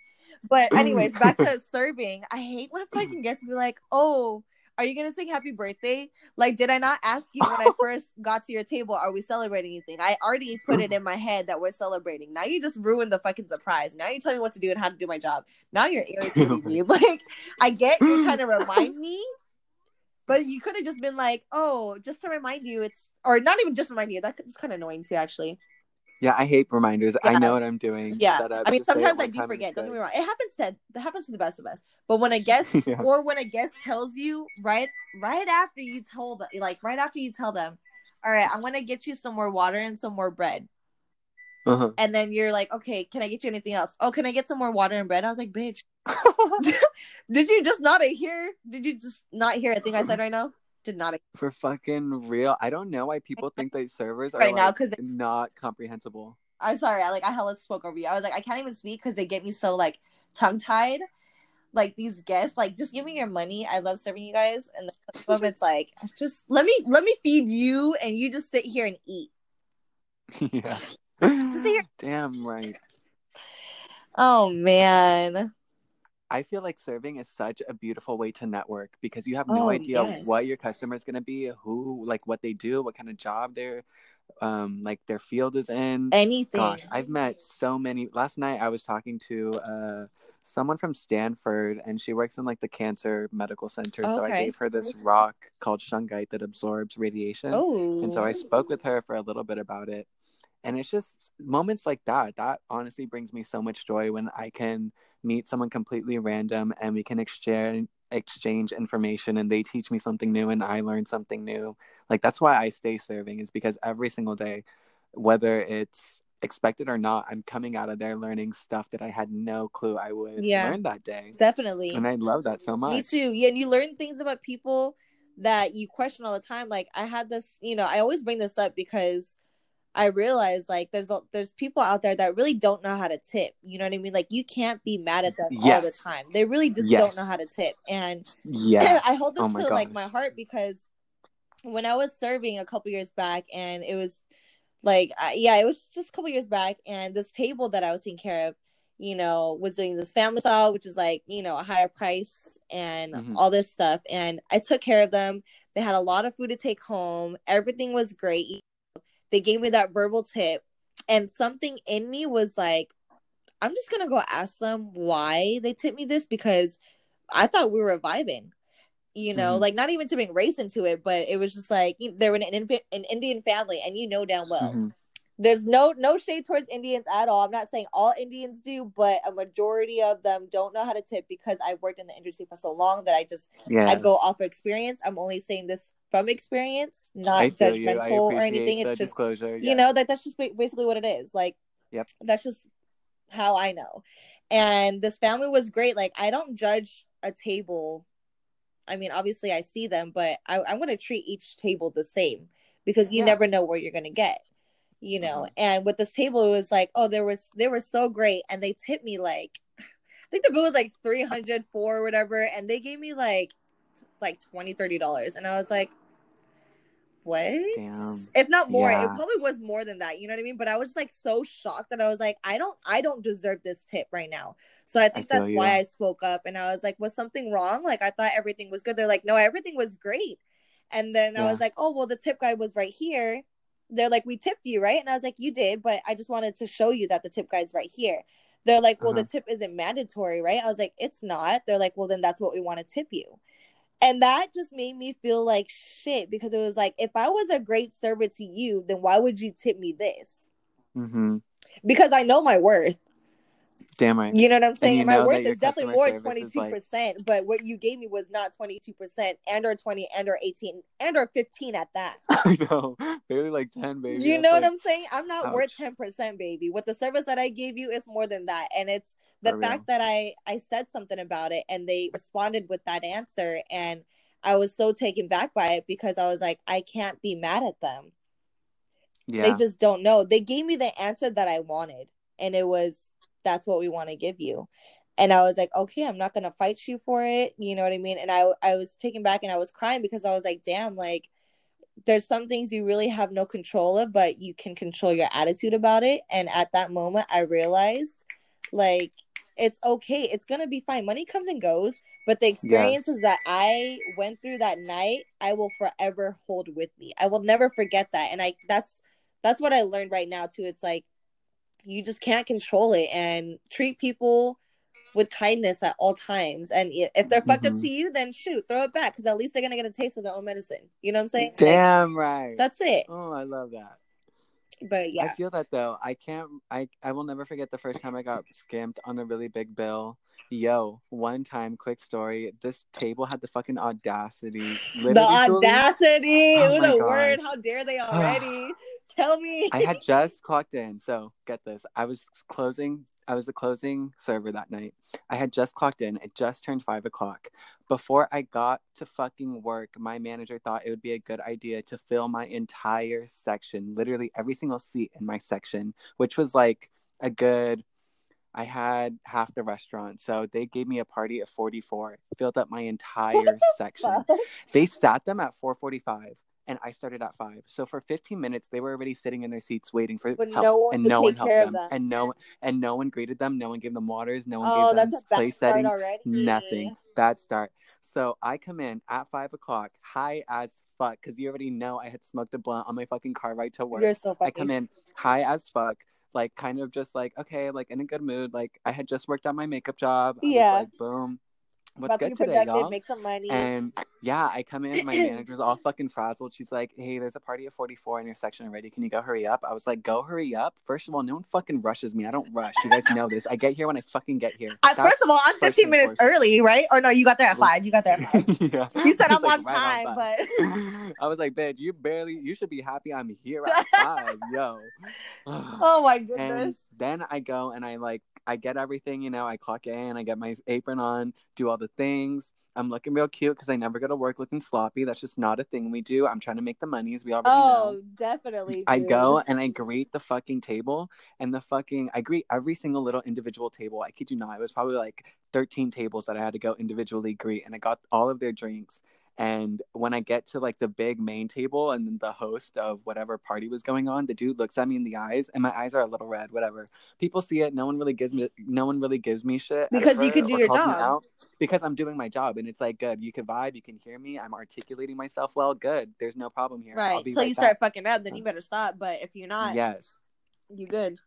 but anyways back to serving i hate when fucking guests be like oh are you gonna sing happy birthday? Like did i not ask you when i first got to your table are we celebrating anything? I already put it in my head that we're celebrating. Now you just ruined the fucking surprise. Now you tell me what to do and how to do my job. Now you're irritating me. Like i get you're trying to remind me but you could have just been like, "Oh, just to remind you, it's or not even just remind you." That's kind of annoying too, actually. Yeah, I hate reminders. I know what I'm doing. Yeah. I mean, sometimes I do forget. Don't get me wrong; it happens to that happens to the best of us. But when a guest Yeah. or when a guest tells you right right after you told like right after you tell them, "All right, I'm gonna get you some more water and some more bread," Uh-huh. and then you're like, "Okay, can I get you anything else? Oh, can I get some more water and bread?" I was like, "Bitch, did you just not hear? Did you just not hear a thing I said right now? Did not For fucking real. I don't know why people think that servers are Right now, like, 'cause they- not comprehensible. I'm sorry. I like I hella spoke over you. I was like, I can't even speak because they get me so like tongue tied. Like these guests, like just give me your money. I love serving you guys, and then some of them, it's like just let me let me feed you, and you just sit here and eat. yeah. Damn right. Oh man, I feel like serving is such a beautiful way to network because you have no Oh, idea yes. what your customer is going to be, who, like, what they do, what kind of job they're, um, like their field is in. anything. Gosh, I've met so many. Last night I was talking to uh, someone from Stanford, and she works in like the cancer medical center. So I gave her this rock called shungite that absorbs radiation. oh, And so I spoke with her for a little bit about it. And it's just moments like that that honestly brings me so much joy when I can meet someone completely random and we can exchange exchange information and they teach me something new and I learn something new. Like that's why I stay serving is because every single day whether it's expected or not, I'm coming out of there learning stuff that I had no clue I would Yeah. learn that day. definitely. And I love that so much. Me too. Yeah, and you learn things about people that you question all the time. Like I had this, you know, I always bring this up because I realize like there's there's people out there that really don't know how to tip. You know what I mean? Like you can't be mad at them all the time. They really just Yes. don't know how to tip. And Yeah. I hold this Oh to like my heart because when I was serving a couple years back, and it was like, I, yeah, it was just a couple years back, and this table that I was taking care of, you know, was doing this family style, which is like, you know, a higher price and Mhm. all this stuff. And I took care of them. They had a lot of food to take home. Everything was great. They gave me that verbal tip, and something in me was like, I'm just gonna go ask them why they tipped me this because I thought we were vibing. You know, Mhm. like not even to bring race into it, but it was just like you- they were an, an Indian family, and you know damn well. Mhm. There's no no shade towards Indians at all. I'm not saying all Indians do, but a majority of them don't know how to tip because I've worked in the industry for so long that I just Yeah. I go off experience. I'm only saying this from experience, not I feel you. I judgmental or anything. It's just disclosure. you know that that's just basically what it is. Like, Yep. that's just how I know. And this family was great. Like, I don't judge a table. I mean, obviously, I see them, but I, I'm going to treat each table the same because you Yeah. never know where you're going to get. You know, Mhm. and with this table, it was like, oh, there was they were so great, and they tipped me like, I think the bill was like three hundred four or whatever, and they gave me like like 20 30 dollars, and I was like, what? Damn. If not more, Yeah. it probably was more than that. You know what I mean? But I was like so shocked that I was like, I don't, I don't deserve this tip right now. So I think feel that's you. why I spoke up and I was like, was something wrong? Like I thought everything was good. They're like, no, everything was great. And then I was like, oh well, the tip guide was right here. They're like, we tipped you, right? And I was like, you did, but I just wanted to show you that the tip guide's right here. They're like, well, the Uh-huh. tip isn't mandatory, right? I was like, it's not. They're like, well, then that's what we want to tip you. And that just made me feel like shit because it was like, if I was a great servant to you, then why would you tip me this? Mm-hmm. Because I know my worth. Damn right. You know what I'm saying? my worth is definitely more service twenty like- percent, but what you gave me was not twenty two percent, and or twenty, and or eighteen, and or fifteen at that. I know. Barely like ten, baby. you That's know what I'm saying? I'm not ouch. worth ten percent, baby. With the service that I gave you, is more than that, and it's the For real. fact that I I said something about it, and they responded with that answer, and I was so taken back by it because I was like, I can't be mad at them. Yeah. They just don't know. They gave me the answer that I wanted, and it was that's what we want to give you. And I was like, okay, I'm not gonna fight you for it. You know what I mean? And I I was taken back and I was crying because I was like, damn, like there's some things you really have no control of, but you can control your attitude about it. And at that moment, I realized like it's okay. It's gonna be fine. Money comes and goes, but the experiences that I went through that night, I will forever hold with me. I will never forget that. And I that's that's what I learned right now too. It's like you just can't control it and treat people with kindness at all times. And if they're fucked up Mhm. to you, then shoot, throw it back because at least they're gonna get a taste of their own medicine. You know what I'm saying? Like, Damn right. that's it. Oh, I love that. But yeah, I feel that though. I can't. I I will never forget the first time I got scammed on a really big bill. Yo, one time, quick story. This table had the fucking audacity. the audacity. Oh it was my a word. How dare they already? Tell me. I had just clocked in. So get this. I was closing. I was the closing server that night. I had just clocked in. It just turned five o'clock. Before I got to fucking work, my manager thought it would be a good idea to fill my entire section, literally every single seat in my section, which was like a good. I had half the restaurant, so they gave me a party of 44, filled up my entire section they sat them at 4:45 and I started at 5. So for 15 minutes they were already sitting in their seats waiting for But help no one and no one helped them. them. and no and no one greeted them, no one gave them waters, no one oh, gave them place settings, already. nothing. Bad start. So I come in at 5 o'clock, high as fuck cuz you already know I had smoked a blunt on my fucking car ride to work. You're so funny. I come in high as fuck, like kind of just like okay, like in a good mood. Like I had just worked on my makeup job. I was Yeah. like boom. What's About to good be today, y'all? make some money. And yeah, I come in, my manager's all fucking frazzled. She's like, Hey, there's a party of 44 in your section already. Can you go hurry up? I was like, Go hurry up. First of all, no one fucking rushes me. I don't rush. You guys know this. I get here when I fucking get here. I, first of all, I'm 15 minutes foremost. early, right? Or no, you got there at five. You got there at five. yeah. You said I'm was on right time, five. but I was like, bitch, you barely, you should be happy I'm here at five, yo. oh my and goodness. then I go and I like I get everything, you know, I clock in, I get my apron on, do all the things. I'm looking real cute because I never go to work looking sloppy. That's just not a thing we do. I'm trying to make the monies. We already know. Oh, know. definitely. I go and I greet the fucking table and the fucking I greet every single little individual table. I kid you not. It was probably like 13 tables that I had to go individually greet and I got all of their drinks. And when I get to like the big main table and the host of whatever party was going on, the dude looks at me in the eyes and my eyes are a little red, whatever. People see it, no one really gives me no one really gives me shit. Because you can do your job. because I'm doing my job and it's like good. You can vibe, you can hear me, I'm articulating myself well, good. There's no problem here. Right. Until right you back. start fucking up, then you better stop. But if you're not, Yes. you good.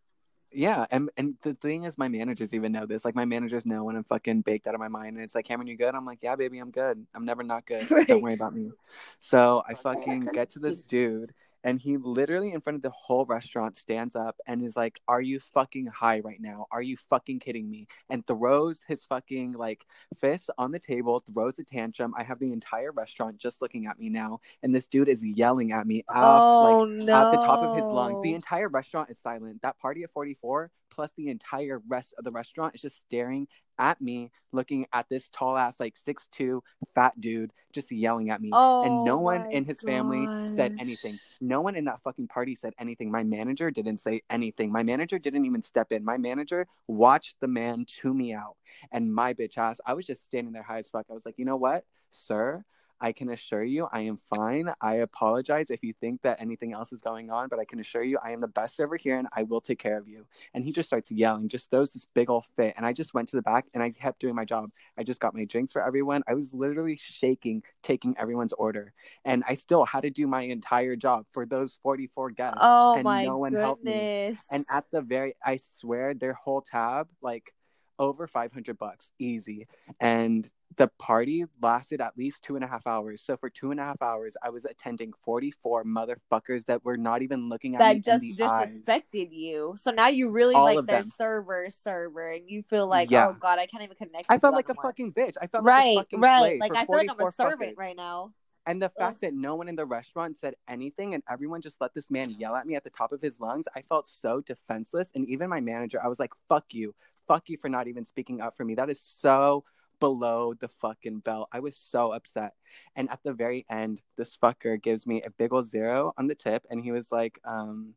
Yeah, and and the thing is, my managers even know this. Like, my managers know when I'm fucking baked out of my mind, and it's like, Camren, you good? I'm like, yeah, baby, I'm good. I'm never not good. Right. Don't worry about me. So I fucking get to this dude, and he literally in front of the whole restaurant stands up and is like, "Are you fucking high right now? Are you fucking kidding me?" And throws his fucking like fist on the table, throws a tantrum. I have the entire restaurant just looking at me now, and this dude is yelling at me out like oh no! at the top of his lungs. The entire restaurant is silent. That party at 44 plus the entire rest of the restaurant is just staring at me, looking at this tall ass, like 6'2 fat dude, just yelling at me. Oh, and no oh one in his family said anything. No one in that fucking party said anything. My manager didn't say anything. My manager didn't even step in. My manager watched the man chew me out. And my bitch ass, I was just standing there high as fuck. I was like, you know what, sir? I can assure you I am fine. I apologize if you think that anything else is going on, but I can assure you I am the best server here and I will take care of you. And he just starts yelling, just throws this big old fit. And I just went to the back and I kept doing my job. I just got my drinks for everyone. I was literally shaking, taking everyone's order. And I still had to do my entire job for those 44 guests. Oh and my no one helped me. goodness. And at the very, I swear, their whole tab, like over 500 bucks, easy. And the party lasted at least two and a half hours. So for two and a half hours, I was attending 44 motherfuckers that were not even looking at me that just the eyes. disrespected you. So now you really All like their them. server server and you feel like, Yeah. oh god, I can't even connect. I felt like a fucking bitch. I felt like right, a fucking right. Like I feel like I'm a 44 servant fuckers. right now. And the fact Ugh. that no one in the restaurant said anything and everyone just let this man yell at me at the top of his lungs, I felt so defenseless. And even my manager, I was like, fuck you. Fuck you for not even speaking up for me. That is so below the fucking belt. I was so upset. And at the very end, this fucker gives me a big ol' zero on the tip. And he was like, um,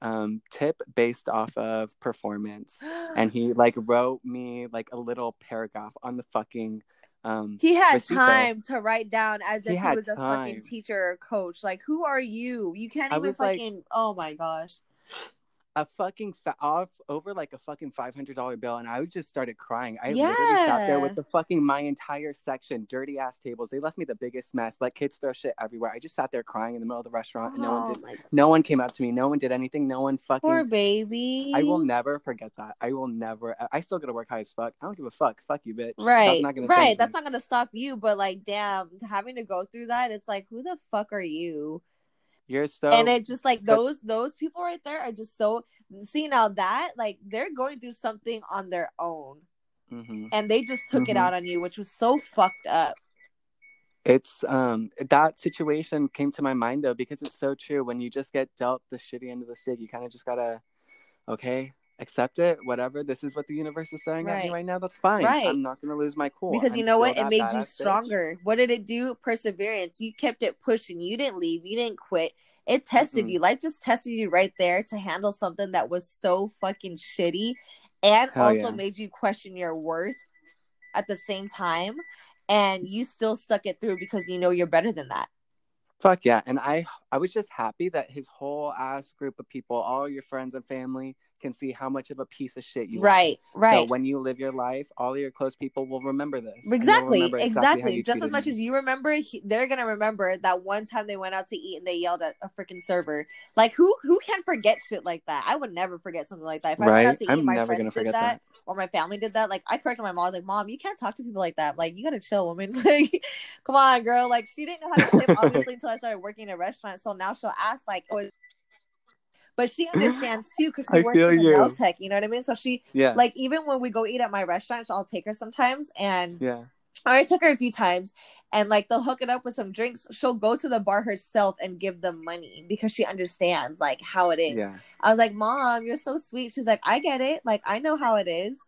um, tip based off of performance. And he like wrote me like a little paragraph on the fucking um he had time to write down as if he was a fucking teacher or coach. Like, who are you? You can't I even was like- fucking. oh my gosh. A fucking fa- off over like a fucking five hundred dollar bill, and I just started crying. I literally sat there with the fucking my entire section, dirty ass tables. They left me the biggest mess. Let kids throw shit everywhere. I just sat there crying in the middle of the restaurant, and no one Oh did. No one came up to me. No one did anything. No one fucking. Poor baby. I will never forget that. I will never. I- still gotta work high as fuck. I don't give a fuck. Fuck you, bitch. Right, That's not right. That's me. not gonna stop you, but like, damn, having to go through that, it's like, who the fuck are you? You're so. and it just like those those people right there are just so. See now that like they're going through something on their own, Mhm. and they just took it Mhm. out on you, which was so fucked up. It's um that situation came to my mind though because it's so true. When you just get dealt the shitty end of the stick, you kind of just gotta, okay, accept it. Whatever. This is what the universe is saying at me Right. right now. That's fine. Right. I'm not gonna lose my cool. because I'm you know what it made you badass bitch. stronger what did it do perseverance you kept it pushing you didn't leave you didn't quit it tested Mm-mm. you life just tested you right there to handle something that was so fucking shitty and Hell also yeah. made you question your worth at the same time and you still stuck it through because you know you're better than that Fuck yeah. And I I was just happy that his whole ass group of people, all your friends and family, can see how much of a piece of shit you are. right right So when you live your life, all your close people will remember this. Exactly, remember how exactly. Just as much as you remember, he, they're gonna remember that one time they went out to eat and they yelled at a freaking server. Like who who can forget shit like that? I would never forget something like that. If I went out Right? to eat, I'm my never friends did forget that, that. or my family did that. Like I corrected my mom. I was like, "Mom, you can't talk to people like that. Like you gotta chill, woman. Like, come on, girl. Like she didn't know how to tip obviously until I started working in a restaurant. So now she'll ask like, oh. But she understands too because she I works in you. tech. You know what I mean? So she Yeah. like even when we go eat at my restaurant, I'll take her sometimes and yeah. I took her a few times and like they'll hook it up with some drinks. She'll go to the bar herself and give them money because she understands like how it is. Yeah. I was like, Mom, you're so sweet. She's like, I get it. Like I know how it is.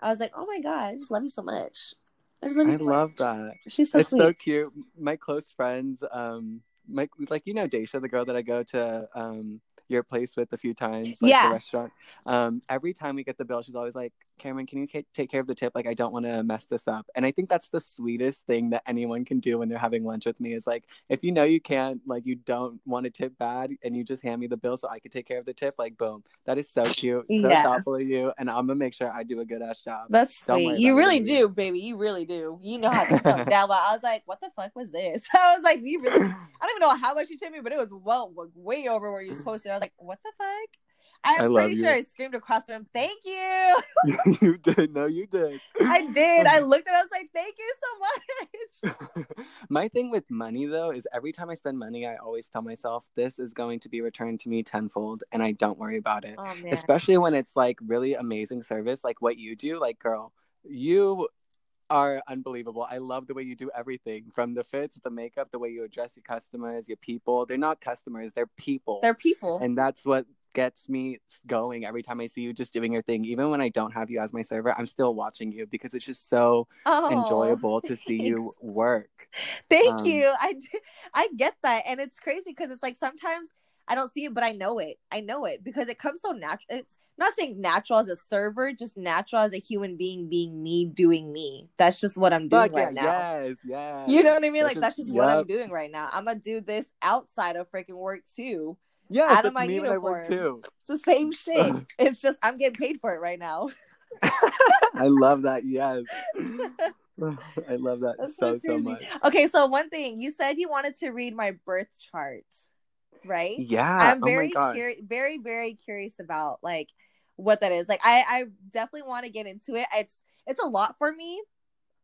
I was like, Oh my god, I just love you so much. I just love you I so love that. She's so sweet. it's sweet. so cute. My close friends, um, my like you know Daisha, the girl that I go to um your place with a few times, like Yeah. the restaurant. Um, every time we get the bill, she's always like, "Camren, can you ca- take care of the tip? Like, I don't want to mess this up." And I think that's the sweetest thing that anyone can do when they're having lunch with me is like, if you know you can't, like, you don't want to tip bad, and you just hand me the bill so I can take care of the tip. Like, boom, that is so cute, so Yeah. thoughtful of you, and I'm gonna make sure I do a good ass job. That's Don't sweet. You really baby. do, baby. You really do. You know how to come down. But I was like, what the fuck was this? I was like, you really I don't even know how much you tipped me, but it was well way over where you're supposed to. I was like, what the fuck? I'm pretty sure you. I screamed across the room, thank you. you did, no, you did. I did. I looked and I was like, thank you so much. My thing with money though is every time I spend money, I always tell myself this is going to be returned to me tenfold, and I don't worry about it. Oh. Especially when it's like really amazing service, like what you do. Like, girl, you are unbelievable. I love the way you do everything from the fits, the makeup, the way you address your customers, your people. They're not customers, they're people. They're people. and that's what gets me going every time I see you just doing your thing. Even when I don't have you as my server, I'm still watching you because it's just so oh, enjoyable to see you work. Thank Um, you. I do- I get that, and it's crazy because it's like sometimes I don't see it, but I know it. I know it because it comes so natural. It's not saying natural as a server, just natural as a human being being me doing me. That's just what I'm doing Fuck right yeah, now. Yes, yes. You know what I mean? That's Like just- that's just what I'm doing right now. I'm gonna do this outside of freaking work too. Yes, out of my me when I work uniform. too. It's the same shit. it's just I'm getting paid for it right now. I love that. Yes. I love that That's so so so much. Okay, so one thing you said you wanted to read my birth chart, right? Yeah. I'm oh very god. curious, very very curious about like what that is. Like I I definitely want to get into it. It's it's a lot for me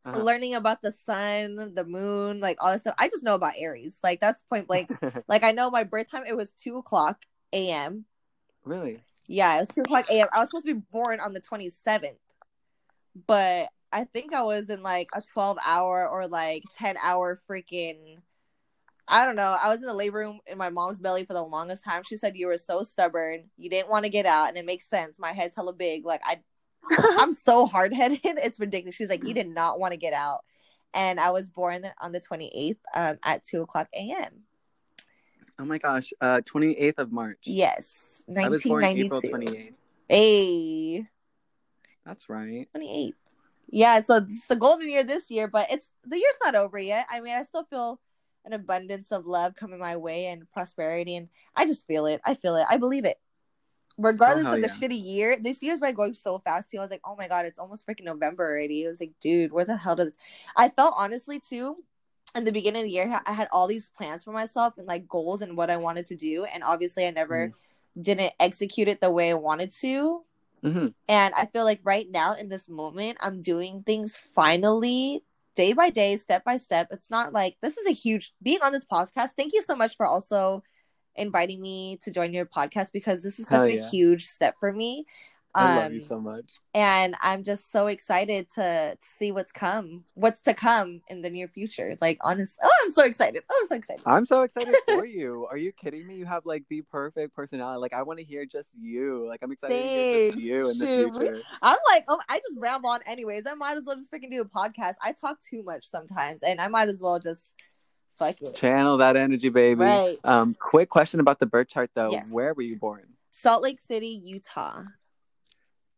Uh-huh. learning about the sun, the moon, like all this stuff. I just know about Aries. Like that's point blank. like I know my birth time. It was two o'clock a.m. really? Yeah, it was two o'clock a.m. I was supposed to be born on the twenty seventh, but I think I was in like a twelve hour or like ten hour freaking. I don't know. I was in the labor room in my mom's belly for the longest time. She said you were so stubborn, you didn't want to get out, and it makes sense. My head's hella big. Like I, I'm so hard headed. It's ridiculous. She's like, you did not want to get out, and I was born on the twenty eighth um, at two o'clock a.m. Oh my gosh. Uh 28th of March. Yes, I was nineteen born April two. 28th. Hey. That's right. 28th. Yeah, so it's the golden year this year, but it's the year's not over yet. I mean, I still feel an abundance of love coming my way and prosperity, and I just feel it. I feel it. I believe it. Regardless Oh, of the yeah. shitty year, this year's been going so fast too. I was like, oh my god, it's almost freaking November already. It was like, dude, where the hell did I felt honestly too? In the beginning of the year, I had all these plans for myself and like goals and what I wanted to do, and obviously, I never Mm-hmm. didn't execute it the way I wanted to. hmm And I feel like right now in this moment, I'm doing things finally day by day, step by step. It's not like this is a huge being on this podcast. Thank you so much for also inviting me to join your podcast because this is such a huge step for me. I love Um, you so much. and I'm just so excited to, to see what's come, what's to come in the near future. Like honestly, oh, I'm so excited. Oh, I'm so excited. I'm so excited for you. Are you kidding me? You have like the perfect personality. Like I want to hear just you. Like I'm excited to hear just you in the future. I'm like, oh, I just ramble on anyways. I might as well just freaking do a podcast. I talk too much sometimes, and I might as well just fuck it. Channel that energy, baby. Right. Um, quick question about the birth chart though. Yes. Where were you born? Salt Lake City, Utah.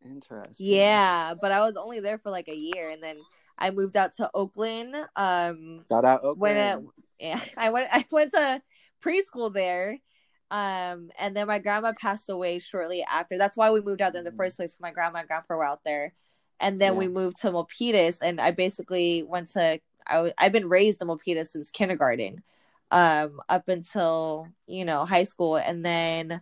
Interesting. Yeah, but I was only there for like a year, and then I moved out to Oakland. Um, Shout out Oakland. when it, yeah, I went I went to preschool there. Um, and then my grandma passed away shortly after. That's why we moved out there in the Mhm. first place. My grandma and grandpa were out there, and then we moved to Milpitas, and I basically went to. I w- I've been raised in Milpitas since kindergarten, um, up until you know high school, and then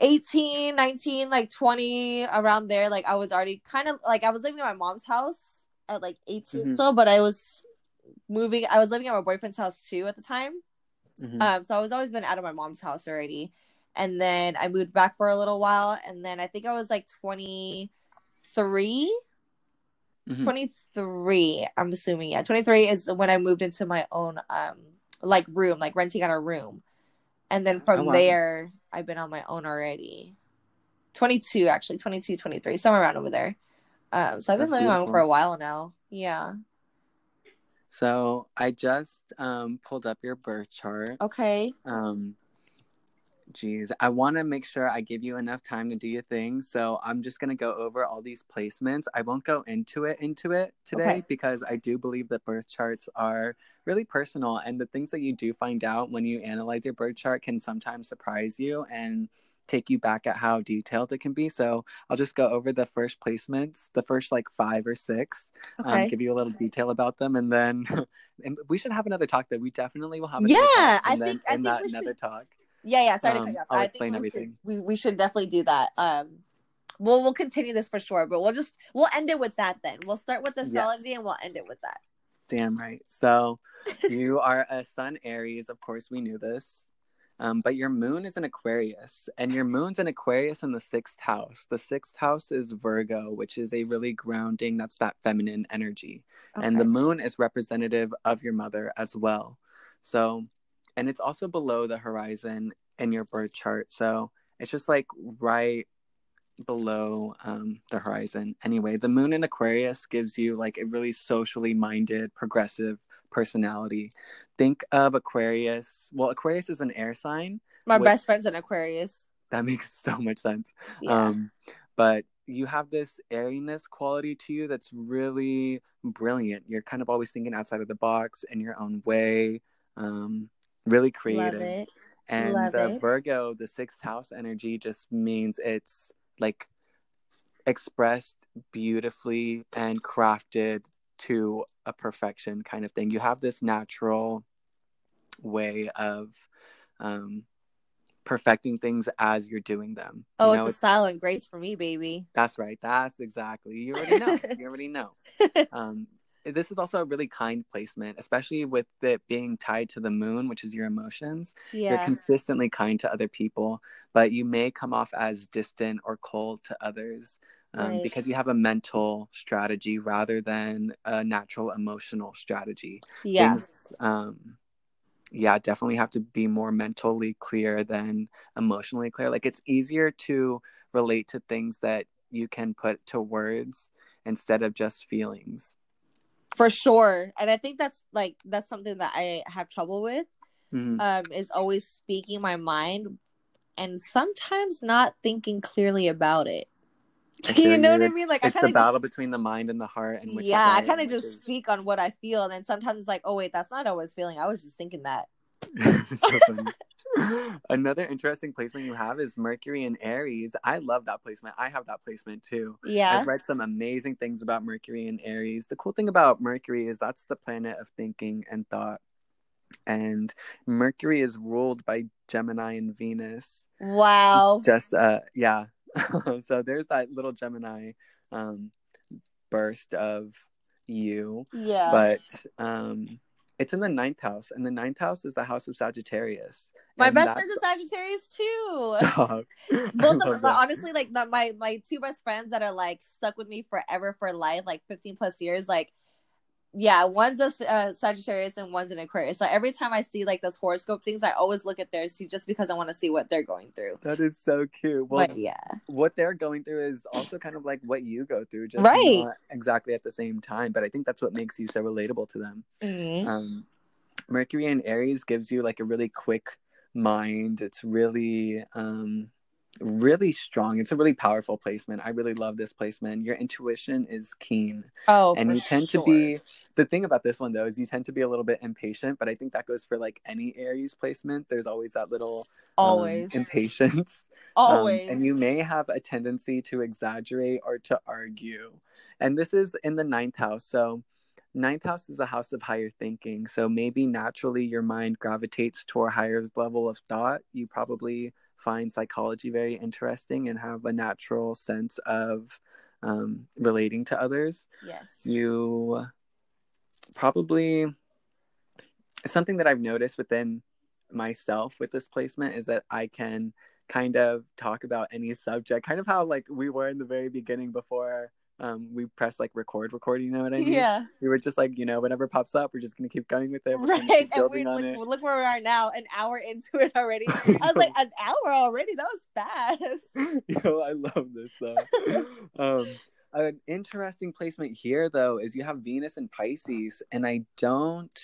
18 19 like 20 around there like i was already kind of like i was living at my mom's house at like 18 Mhm. still but i was moving i was living at my boyfriend's house too at the time Mhm. um so i was always been out of my mom's house already and then i moved back for a little while and then i think i was like 23 Mhm. 23 i'm assuming yeah 23 is when i moved into my own um like room like renting out a room and then from Oh, wow. there i've been on my own already 22 actually 22 23 somewhere around over there um so i've been That's living on my own beautiful. for a while now yeah So I just um pulled up your birth chart. okay Um geez, I want to make sure I give you enough time to do your thing. So I'm just gonna go over all these placements. I won't go into it into it today Okay. because I do believe that birth charts are really personal and the things that you do find out when you analyze your birth chart can sometimes surprise you and take you back at how detailed it can be. So I'll just go over the first placements, the first like five or six, okay um, give you a little detail about them, and then and we should have another talk. That we definitely will have. Another Yeah, I think- I in think that we should- another talk. Yeah yeah sorry to Um, cut you off I'll I explain think we should- everything. we, we should definitely do that um we'll we'll continue this for sure but we'll just we'll end it with that then we'll start with Yes. astrology and we'll end it with that Damn right. So you are a Sun Aries. Of course, we knew this. Um, but your moon is in Aquarius, and your moon's in Aquarius in the sixth house. The sixth house is Virgo, which is a really grounding, that's that feminine energy. And the moon is representative of your mother as well. So, and it's also below the horizon in your birth chart. So it's just like right below um, the horizon. Anyway, the moon in Aquarius gives you like a really socially minded, progressive personality. Think of Aquarius. Well, Aquarius is an air sign, My what's- best friend's an Aquarius. that makes so much sense. Yeah. Um, but you have this airiness quality to you that's really brilliant. You're kind of always thinking outside of the box in your own way. Um, really creative. And Love the it. Virgo, the sixth house energy just means it's like expressed beautifully and crafted to a perfection kind of thing. You have this natural way of um, perfecting things as you're doing them. You Oh, know, it's a style and grace for me, baby. That's right. That's exactly. You already know. you already know. Um, this is also a really kind placement, especially with it being tied to the moon, which is your emotions you're consistently kind to other people, but you may come off as distant or cold to others um, Right. because you have a mental strategy rather than a natural emotional strategy. yeah. Things, um, yeah, definitely have to be more mentally clear than emotionally clear. Like it's easier to relate to things that you can put to words instead of just feelings. For sure. And I think that's like that's something that I have trouble with. Mhm. Um, is always speaking my mind and sometimes not thinking clearly about it. I you know what I mean? Like I it's the kind just battle between the mind and the heart, and which yeah, I kind of just is- speak on what I feel, and then sometimes it's like, oh wait, that's not what I was feeling. I was just thinking that. so. Another interesting placement you have is Mercury and Aries. I love that placement. I have that placement too. Yeah, I've read some amazing things about Mercury and Aries. The cool thing about Mercury is that's the planet of thinking and thought. And Mercury is ruled by Gemini and Venus. wow. Just uh yeah. so there's that little Gemini um burst of you Yeah, but um it's in the ninth house and the ninth house is the house of sagittarius my best friend's a Sagittarius too. Both of them, honestly, like the, my my two best friends that are like stuck with me forever for life, like fifteen plus years. Like, yeah, one's a uh, Sagittarius and one's an Aquarius. So every time I see like those horoscope things, I always look at theirs too, just because I want to see what they're going through. that is so cute well but yeah, what they're going through is also kind of like what you go through just Right. not exactly at the same time but i think that's what makes you so relatable to them Mhm. um mercury and aries gives you like a really quick mind it's really um really strong. It's a really powerful placement. I really love this placement. Your intuition is keen. Oh, and you tend sure. to be the thing about this one though is you tend to be a little bit impatient but i think that goes for like any aries placement. There's always that little um, always, impatience. Um, always, and you may have a tendency to exaggerate or to argue. And this is in the ninth house. So ninth house is a house of higher thinking. So maybe naturally your mind gravitates to a higher level of thought. You probably find psychology very interesting and have a natural sense of um, relating to others. Yes, you probably something that I've noticed within myself with this placement is that I can kind of talk about any subject, kind of how like we were in the very beginning before um, we pressed like record, record. You know what I mean? yeah, We were just like, you know, whatever pops up, we're just gonna keep going with it. We're right. And we look where we are now, an hour into it already. I was like, an hour already? That was fast. Yo, I love this though. um, an interesting placement here though is you have Venus and Pisces, and I don't,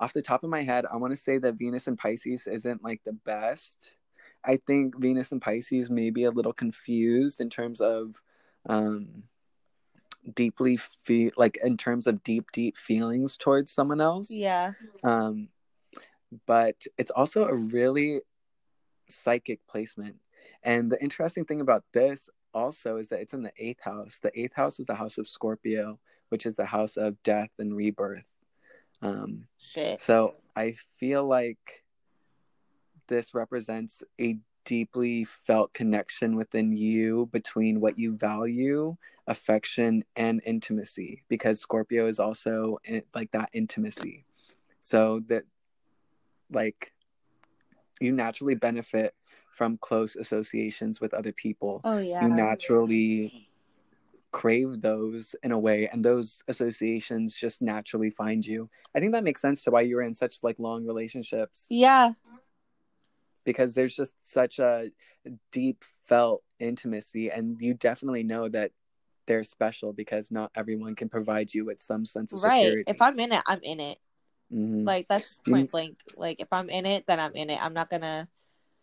off the top of my head, I want to say that Venus and Pisces isn't like the best. I think Venus and Pisces may be a little confused in terms of um deeply feel like in terms of deep deep feelings towards someone else Yeah. um but it's also a really psychic placement and the interesting thing about this also is that it's in the eighth house the eighth house is the house of scorpio which is the house of death and rebirth um Shit. so i feel like this represents a deeply felt connection within you between what you value affection and intimacy because scorpio is also in, like that intimacy so that like you naturally benefit from close associations with other people Oh yeah. you naturally crave those in a way and those associations just naturally find you i think that makes sense to why you were in such like long relationships yeah. Because there's just such a deep felt intimacy and you definitely know that they're special because not everyone can provide you with some sense of Right. security If I'm in it, I'm in it. Mhm. Like that's just point blank. Like if I'm in it, then I'm in it. I'm not gonna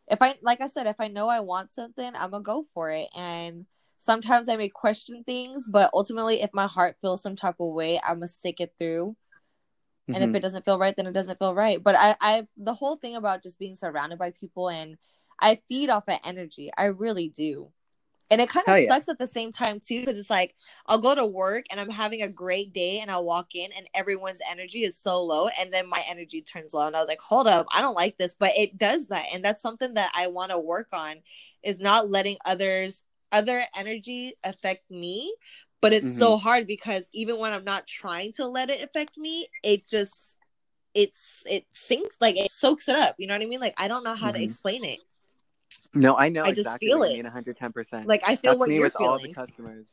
if I like I said, if I know I want something, I'm gonna go for it. And sometimes I may question things, but ultimately, if my heart feels some type of way, I'm gonna stick it through. Mm-hmm. And if mm-hmm. it doesn't feel right, then it doesn't feel right. But I, I, the whole thing about just being surrounded by people and I feed off of energy. I really do. And it kind of yeah. sucks at the same time too, because it's like I'll go to work and I'm having a great day, and I'll walk in and everyone's energy is so low, and then my energy turns low, and I was like, "Hold up, I don't like this," but it does that, and that's something that I want to work on, is not letting others other energy affect me. But it's mm-hmm. so hard because even when I'm not trying to let it affect me, it just it's it sinks like it soaks it up. You know what I mean? Like I don't know how mm-hmm. to explain it. No, I know. I just feel it. One hundred ten percent. Like I feel That's what me you're with feeling. all the customers.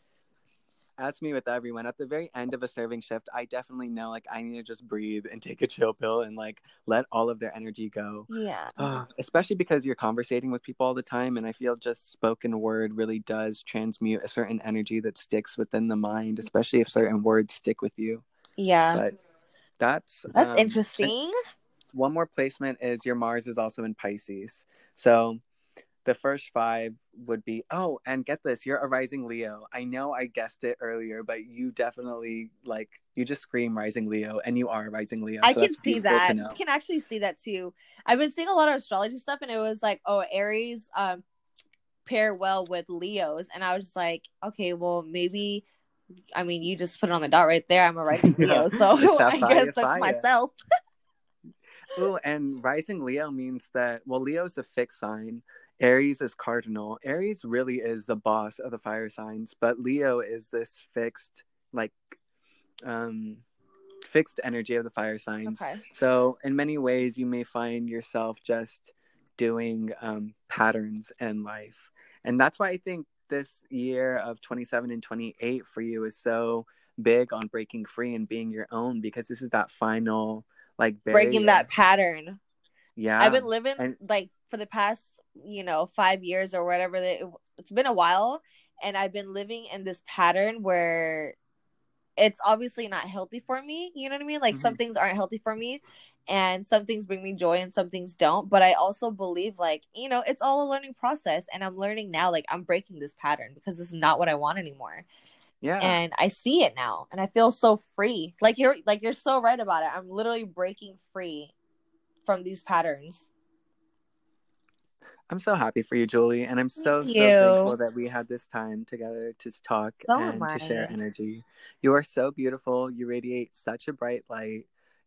That's me with everyone. At the very end of a serving shift, I definitely know like I need to just breathe and take a chill pill and like let all of their energy go. Yeah. especially because you're conversating with people all the time, and I feel just spoken word really does transmute a certain energy that sticks within the mind, especially if certain words stick with you. Yeah. But that's that's um, interesting. One more placement is your Mars is also in Pisces, so the first five would be oh and get this you're a rising leo. I know i guessed it earlier but you definitely like you just scream rising leo and you are a rising leo i so can see that. i can actually see that too. I've been seeing a lot of astrology stuff and it was like oh aries um pair well with leos and i was just like okay well maybe i mean you just put it on the dot right there i'm a rising leo so i guess that's fire. myself. Oh and rising leo means that well leo's a fixed sign Aries is cardinal. Aries really is the boss of the fire signs, but Leo is this fixed, like, um, fixed energy of the fire signs. Okay. So, in many ways, you may find yourself just doing um, patterns in life. And that's why I think this year of 27 and 28 for you is so big on breaking free and being your own because this is that final, like, barrier. breaking that pattern. Yeah. I've been living and- like for the past you know five years or whatever that it's been a while and i've been living in this pattern where it's obviously not healthy for me you know what i mean? Like mm-hmm. some things aren't healthy for me and some things bring me joy and some things don't but i also believe like you know it's all a learning process and i'm learning now like i'm breaking this pattern because it's not what i want anymore. Yeah. And i see it now and i feel so free. Like you're like you're so right about it. I'm literally breaking free from these patterns I'm so happy for you, Julie, and I'm so so thankful that we had this time together to talk so and to share energy. You are so beautiful. You radiate such a bright light.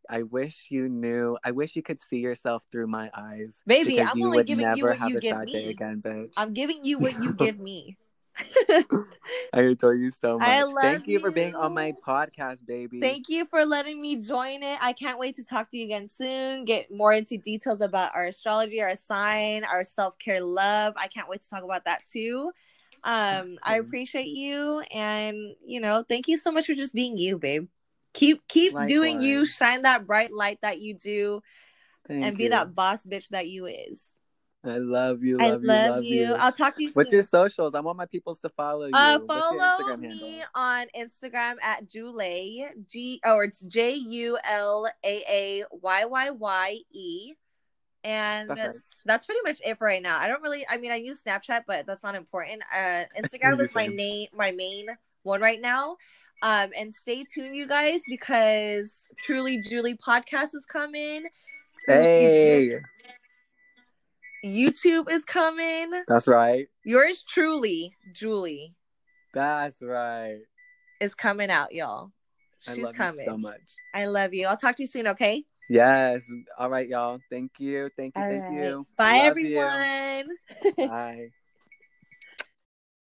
I wish you knew. I wish you could see yourself through my eyes. Baby, I'm only giving you what you give me. Again, bitch. I'm giving you what you give me. I adore you so much. I love Thank you, you for being on my podcast, baby. Thank you for letting me join it. I can't wait to talk to you again soon. Get more into details about our astrology, our sign, our self care love. I can't wait to talk about that too. Um, I appreciate you, and you know, thank you so much for just being you, babe. Keep keep Likewise. doing you. Shine that bright light that you do, thank and be that boss bitch that you is. I love you. Love I you, love, you. you. I'll talk to you. Soon. What's your socials? I want my peoples to follow you. Uh, follow me handle? on Instagram at Julay G or it's J U L A A Y Y Y E. And that's, right. that's, pretty much it for right now. I don't really. I mean, I use Snapchat, but that's not important. Uh, Instagram is my name, my main one right now. Um, and stay tuned, you guys, because Truly Julie podcast is coming. Hey. YouTube is coming. That's right. Yours truly, Julie. That's right. Is coming out, y'all. She's I love coming. so much. I love you. I'll talk to you soon, okay? Yes. All right, y'all. Thank you. Thank you. All thank right. you. Bye, everyone. You. Bye.